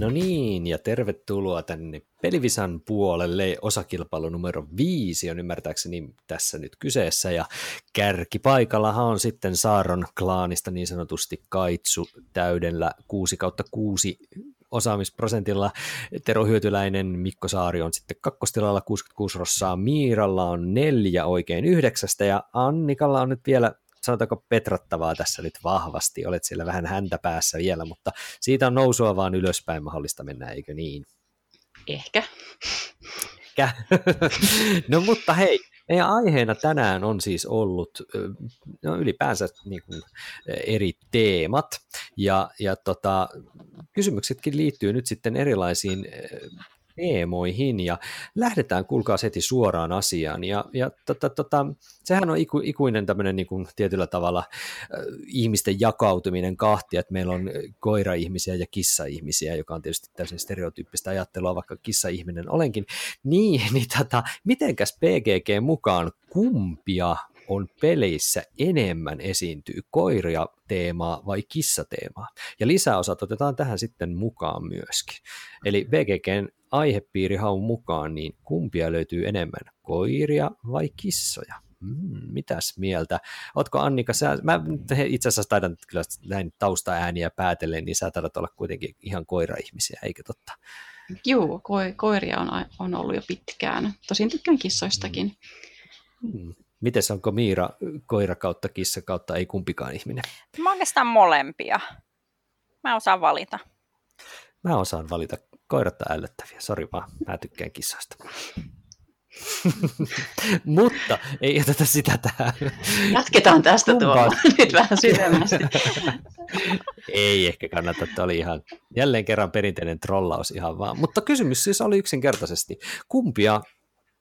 No niin, ja tervetuloa tänne Pelivisan puolelle. Osakilpailu numero viisi on ymmärtääkseni tässä nyt kyseessä, ja kärkipaikallahan on sitten Saaron klaanista niin sanotusti Kaitsu täydellä 6 kautta 6 osaamisprosentilla. Tero Hyötyläinen, Mikko Saari on sitten kakkostilalla 66 rossaa, Miiralla on neljä oikein yhdeksästä ja Annikalla on nyt vielä sanotaanko petrattavaa tässä nyt vahvasti, olet siellä vähän häntä päässä vielä, mutta siitä on nousua vaan ylöspäin mahdollista mennä, eikö niin? Ehkä. Ehkä. no mutta hei, meidän aiheena tänään on siis ollut no ylipäänsä niin kuin, eri teemat, ja, ja tota, kysymyksetkin liittyy nyt sitten erilaisiin teemoihin ja lähdetään kuulkaa heti suoraan asiaan ja, ja tota, tota, sehän on iku, ikuinen tämmöinen niin kuin tietyllä tavalla äh, ihmisten jakautuminen kahtia, että meillä on koira-ihmisiä ja kissa-ihmisiä, joka on tietysti täysin stereotyyppistä ajattelua, vaikka kissa-ihminen olenkin, niin, niin tota, mitenkäs PGG mukaan kumpia on peleissä enemmän esiintyy koiria teemaa vai kissateemaa. Ja lisäosat otetaan tähän sitten mukaan myöskin. Eli VGGn aihepiirihaun mukaan, niin kumpia löytyy enemmän, koiria vai kissoja? Hmm, mitäs mieltä? Ootko Annika, sä, mä itse asiassa taidan kyllä näin taustaääniä päätellen, niin sä taidat olla kuitenkin ihan koira-ihmisiä, eikö totta? Joo, ko- koiria on, on ollut jo pitkään. Tosin tykkään kissoistakin. Hmm. Mites onko Miira koira kautta kissa kautta ei kumpikaan ihminen? Mä oikeastaan molempia. Mä osaan valita. Mä osaan valita koirat on ällöttäviä, sori vaan, mä tykkään kissoista. Mutta ei oteta sitä tähän. Jatketaan tästä tuolla nyt vähän syvemmästi. ei ehkä kannata, että oli ihan jälleen kerran perinteinen trollaus ihan vaan. Mutta kysymys siis oli yksinkertaisesti, kumpia,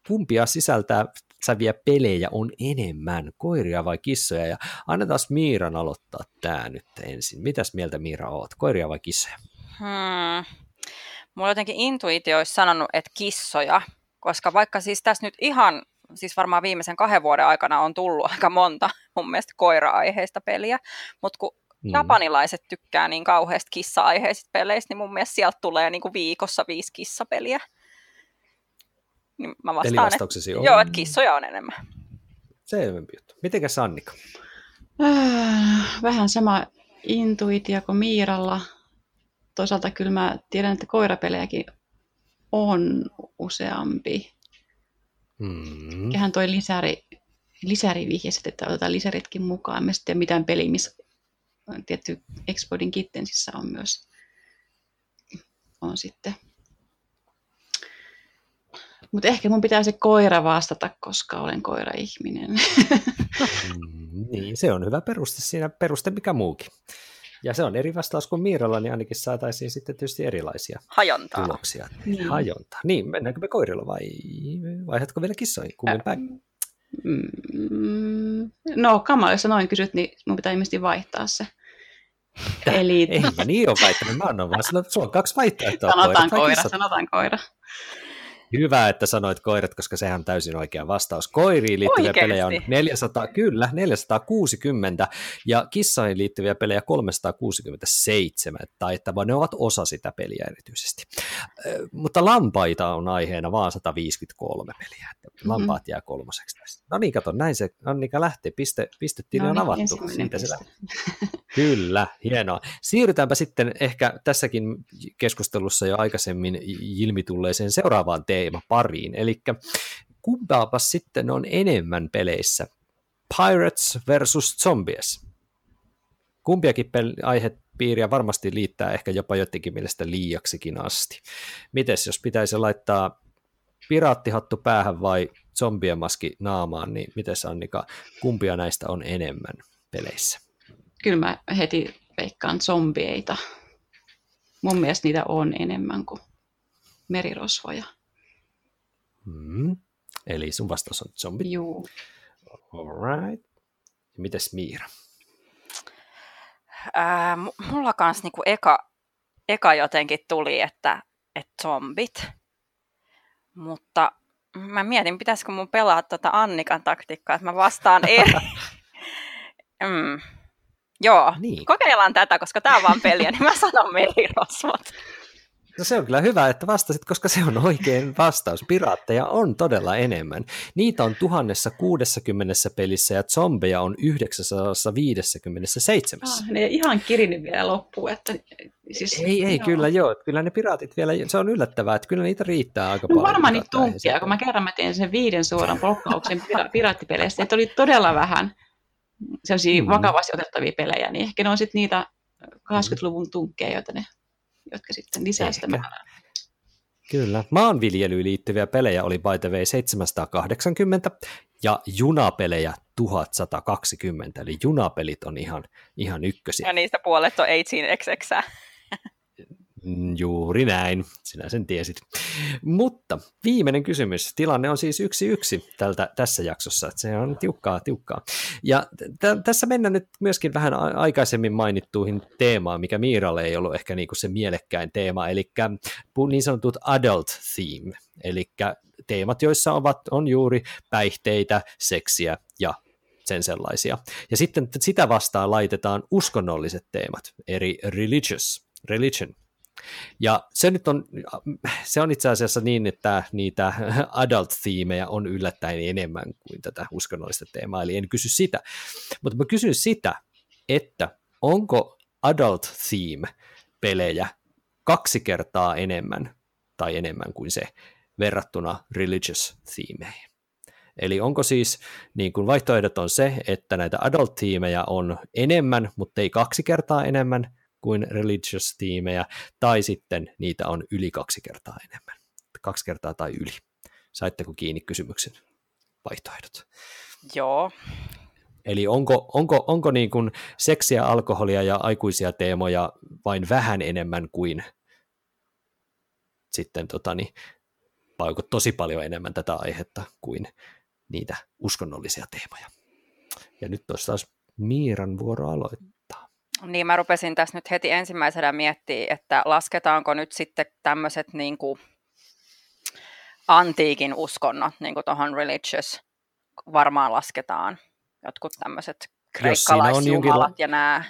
kumpia sisältää säviä pelejä on enemmän, koiria vai kissoja? Ja annetaan Miiran aloittaa tämä nyt ensin. Mitäs mieltä Miira oot, koiria vai kissoja? Hmm. Mulla jotenkin intuitio olisi sanonut, että kissoja, koska vaikka siis tässä nyt ihan, siis varmaan viimeisen kahden vuoden aikana on tullut aika monta mun mielestä koira-aiheista peliä, mutta kun mm. japanilaiset tykkää niin kauheasti kissa-aiheisista peleistä, niin mun mielestä sieltä tulee niin kuin viikossa viisi kissapeliä. Niin mä vastaan, että, on... joo, että kissoja on enemmän. Selvempi juttu. Mitenkäs Annika? Äh, vähän sama intuitio kuin Miiralla toisaalta kyllä mä tiedän, että koirapelejäkin on useampi. Mm. Kehän toi lisäri, lisäri vihjasi, että otetaan lisäritkin mukaan. Mä sitten mitään peliä, missä tietty Exploding Kittensissa on myös on sitten. Mutta ehkä mun pitää se koira vastata, koska olen koira-ihminen. Mm, niin, se on hyvä peruste siinä, peruste mikä muukin. Ja se on eri vastaus kuin Miiralla, niin ainakin saataisiin sitten tietysti erilaisia Hajontaa. tuloksia. Niin. Hajontaa. Niin, mennäänkö me koirilla vai vaihdatko vielä kissoihin? Kummin päin? Mm, no, Kama, jos noin kysyt, niin mun pitää ilmeisesti vaihtaa se. Eli... Ei, niin on väittänyt. Mä annan vaan, sulla on kaksi vaihtoehtoa. Sanotaan koira, koira sanotaan koira. Hyvä, että sanoit koirat, koska sehän on täysin oikea vastaus. Koiriin liittyviä Oikeasti? pelejä on 400, kyllä, 460 ja kissoihin liittyviä pelejä 367, tai että ne ovat osa sitä peliä erityisesti. Mutta lampaita on aiheena vaan 153 peliä, että mm-hmm. lampaat jää kolmoseksi. No niin, kato, näin se Annika lähtee, piste, pistettiin no niin, on avattu. Siitä se Kyllä, hienoa. Siirrytäänpä sitten ehkä tässäkin keskustelussa jo aikaisemmin ilmitulleeseen seuraavaan teemaan, teema pariin. Eli kumpaapa sitten on enemmän peleissä? Pirates versus Zombies. Kumpiakin pel- aihepiiriä varmasti liittää ehkä jopa jotenkin mielestä liiaksikin asti. Mites jos pitäisi laittaa piraattihattu päähän vai zombien maski naamaan, niin miten Annika, kumpia näistä on enemmän peleissä? Kyllä mä heti veikkaan zombieita. Mun mielestä niitä on enemmän kuin merirosvoja. Mm. Eli sun vastaus on zombi. Joo. Alright. Ja mites Miira? Ää, mulla kans niinku eka, eka jotenkin tuli, että, että zombit. Mutta mä mietin, pitäisikö mun pelaa tuota Annikan taktiikkaa, että mä vastaan eri, Mm. Joo, Niin. kokeillaan tätä, koska tämä on vaan peliä, niin mä sanon merirosvot. No se on kyllä hyvä, että vastasit, koska se on oikein vastaus. Piraatteja on todella enemmän. Niitä on 1060 pelissä ja zombeja on 957. Ah, ne ei ihan kirinyt vielä loppuun. Että, siis, Ei, ei, joo. kyllä joo. Kyllä ne piraatit vielä, se on yllättävää, että kyllä niitä riittää aika No paljon. varmaan niitä tunkkia, kun mä kerran mä tein sen viiden suoran blokkauksen pira- piraattipeleistä, että oli todella vähän sellaisia Mm. mm. vakavasti otettavia pelejä, niin ehkä ne on sitten niitä 80-luvun tunkkeja, joita ne, jotka sitten lisää sitä määrää. Kyllä. Maanviljelyyn liittyviä pelejä oli by the way 780 ja junapelejä 1120, eli junapelit on ihan, ihan ykkösiä. Ja niistä puolet on 18xx. Mm, Juuri näin, sinä sen tiesit. Mutta viimeinen kysymys. Tilanne on siis yksi yksi tältä, tässä jaksossa. Se on tiukkaa, tiukkaa. Ja t- tässä mennään nyt myöskin vähän aikaisemmin mainittuihin teemaan, mikä Miiralle ei ollut ehkä niinku se mielekkäin teema, eli niin sanotut adult theme, eli teemat, joissa ovat, on juuri päihteitä, seksiä ja sen sellaisia. Ja sitten sitä vastaan laitetaan uskonnolliset teemat, eri religious, religion. Ja se nyt on, se on itse asiassa niin, että niitä adult-tiimejä on yllättäen enemmän kuin tätä uskonnollista teemaa, eli en kysy sitä. Mutta mä kysyn sitä, että onko adult theme-pelejä kaksi kertaa enemmän tai enemmän kuin se verrattuna religious themeihin. Eli onko siis, niin kuin vaihtoehdot on se, että näitä adult-tiimejä on enemmän, mutta ei kaksi kertaa enemmän kuin religious-tiimejä, tai sitten niitä on yli kaksi kertaa enemmän. Kaksi kertaa tai yli. Saitteko kiinni kysymyksen vaihtoehdot? Joo. Eli onko, onko, onko niin kuin seksiä, alkoholia ja aikuisia teemoja vain vähän enemmän kuin sitten totani, vai onko tosi paljon enemmän tätä aihetta kuin niitä uskonnollisia teemoja? Ja nyt olisi taas Miiran vuoro aloittaa. Niin mä rupesin tässä nyt heti ensimmäisenä miettiä, että lasketaanko nyt sitten tämmöiset niin kuin antiikin uskonnot, niin kuin tuohon religious, varmaan lasketaan jotkut tämmöiset kreikkalaisjumalat jonkinla- ja nämä.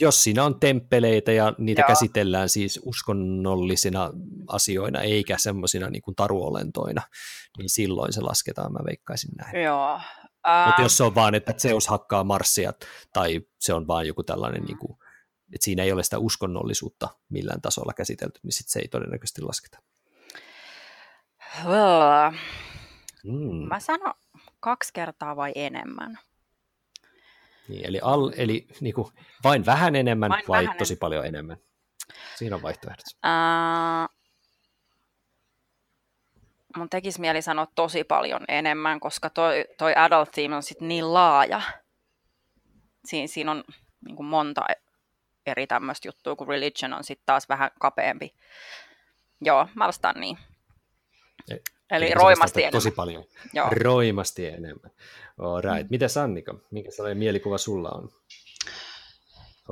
Jos siinä on temppeleitä ja niitä Joo. käsitellään siis uskonnollisina asioina eikä semmoisina niin taruolentoina, niin silloin se lasketaan, mä veikkaisin näin. Joo. Mutta Ähm, jos se on vaan, että Zeus hakkaa Marsia tai se on vaan joku tällainen, niin kuin, että siinä ei ole sitä uskonnollisuutta millään tasolla käsitelty, niin sit se ei todennäköisesti lasketa. well, Mm. mä sanon kaksi kertaa vai enemmän. Niin, eli al, eli niin kuin, vain vähän enemmän Vain vai vähän tosi paljon enemmän? Siinä on vaihtoehdot. Ää, mun tekisi mieli sanoa tosi paljon enemmän, koska toi, toi adult theme on sit niin laaja. Siin, siinä on niin kuin monta eri tämmöistä juttua, kun religion on sitten taas vähän kapeampi. Joo, mä vastaan niin. E- Eli roimasti enemmän. Tosi paljon. Joo. Roimasti enemmän. All right. Mitäs Annika, mikä sellainen mielikuva sulla on?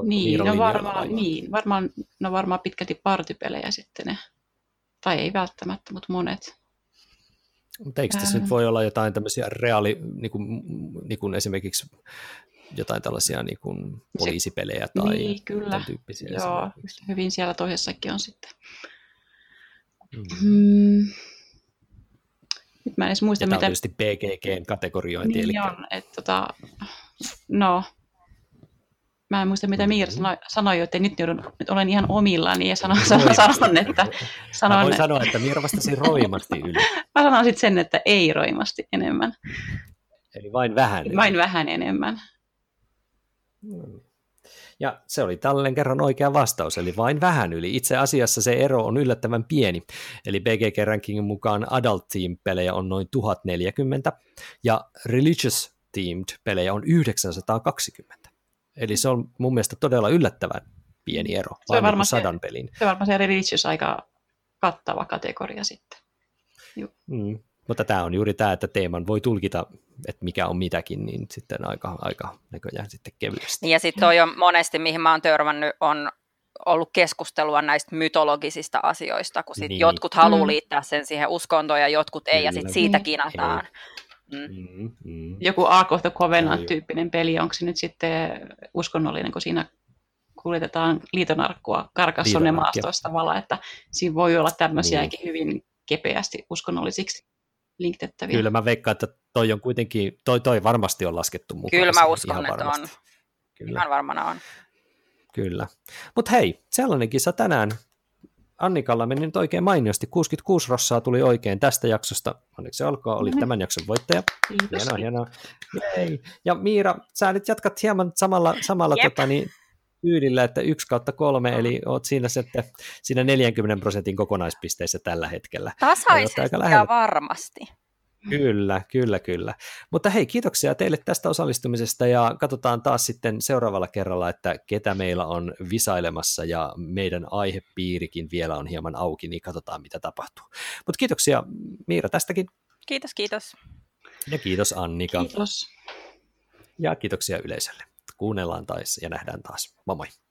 Niin, no varmaan, niin, varmaan, no varmaan pitkälti partypelejä sitten ne. Tai ei välttämättä, mutta monet. Mutta eikö tässä nyt voi olla jotain tämmöisiä reaali, niin kuin, niin kuin esimerkiksi jotain tällaisia niin kuin poliisipelejä tai niin, kyllä. tämän tyyppisiä Joo, hyvin siellä toisessakin on sitten. Mm. Mm. Nyt mä en edes muista, Ja tämä on mitä... tietysti BGGn kategoriointi, Niin eli on, että tota, no, mä en muista mitä Miira sanoi, sanoi että nyt, joudun, nyt olen ihan omillani ja sanon, sanon, sanon että, Mä sanon, voin sanoa, että Miira vastasi roimasti yli, mä sanon sitten sen, että ei roimasti enemmän, eli vain vähän. vain vähän enemmän. Mm. Ja se oli tällainen kerran oikea vastaus, eli vain vähän yli. Itse asiassa se ero on yllättävän pieni, eli BGG Rankingin mukaan Adult Team-pelejä on noin 1040, ja Religious Teamed pelejä on 920. Eli se on mun mielestä todella yllättävän pieni ero, on vain niin varmaan se- sadan pelin. Se on varmaan se religious aika kattava kategoria sitten. Mm. Mutta tämä on juuri tämä, että teeman voi tulkita, että mikä on mitäkin, niin sitten aika, aika näköjään sitten kevyesti. Ja sitten toi on monesti, mihin mä oon törmännyt, on ollut keskustelua näistä mytologisista asioista, kun sit Niin. jotkut haluaa Mm. liittää sen siihen uskontoon ja jotkut ei, ja Kyllä. sitten siitä Niin. kinataan. Mm. Mm, mm. joku A kohta Joo, Covenant-tyyppinen peli, onko se nyt sitten uskonnollinen, kun siinä kuljetetaan liitonarkkua Liitonarkkia. maastoista tavalla, että siinä voi olla tämmöisiäkin Niin. hyvin kepeästi uskonnollisiksi linkitettäviä. Kyllä mä veikkaan, että toi on kuitenkin, toi, toi varmasti on laskettu mukaan. Kyllä mä uskon, ihan että varmasti. on. Kyllä, Ihan varmana on. kyllä. Mutta hei, sellainen kisa tänään. Annikalla meni nyt oikein mainiosti. 66 rossaa tuli oikein tästä jaksosta. Onneksi se olkoon, oli niin. tämän jakson voittaja. Kiitos. Hienoa, hienoa. Jei. Ja Miira, sä nyt jatkat hieman samalla, samalla Jep. tota, niin, tyylillä, että 1 kautta 3, eli oot siinä sitten siinä 40 prosentin kokonaispisteissä tällä hetkellä. Tasaisesti ja varmasti. Kyllä, kyllä, kyllä. Mutta hei, kiitoksia teille tästä osallistumisesta ja katsotaan taas sitten seuraavalla kerralla, että ketä meillä on visailemassa ja meidän aihepiirikin vielä on hieman auki, niin katsotaan mitä tapahtuu. Mutta kiitoksia Miira tästäkin Kiitos, kiitos. ja kiitos Annika Kiitos. ja kiitoksia yleisölle. Kuunnellaan taas ja nähdään taas. Moi moi!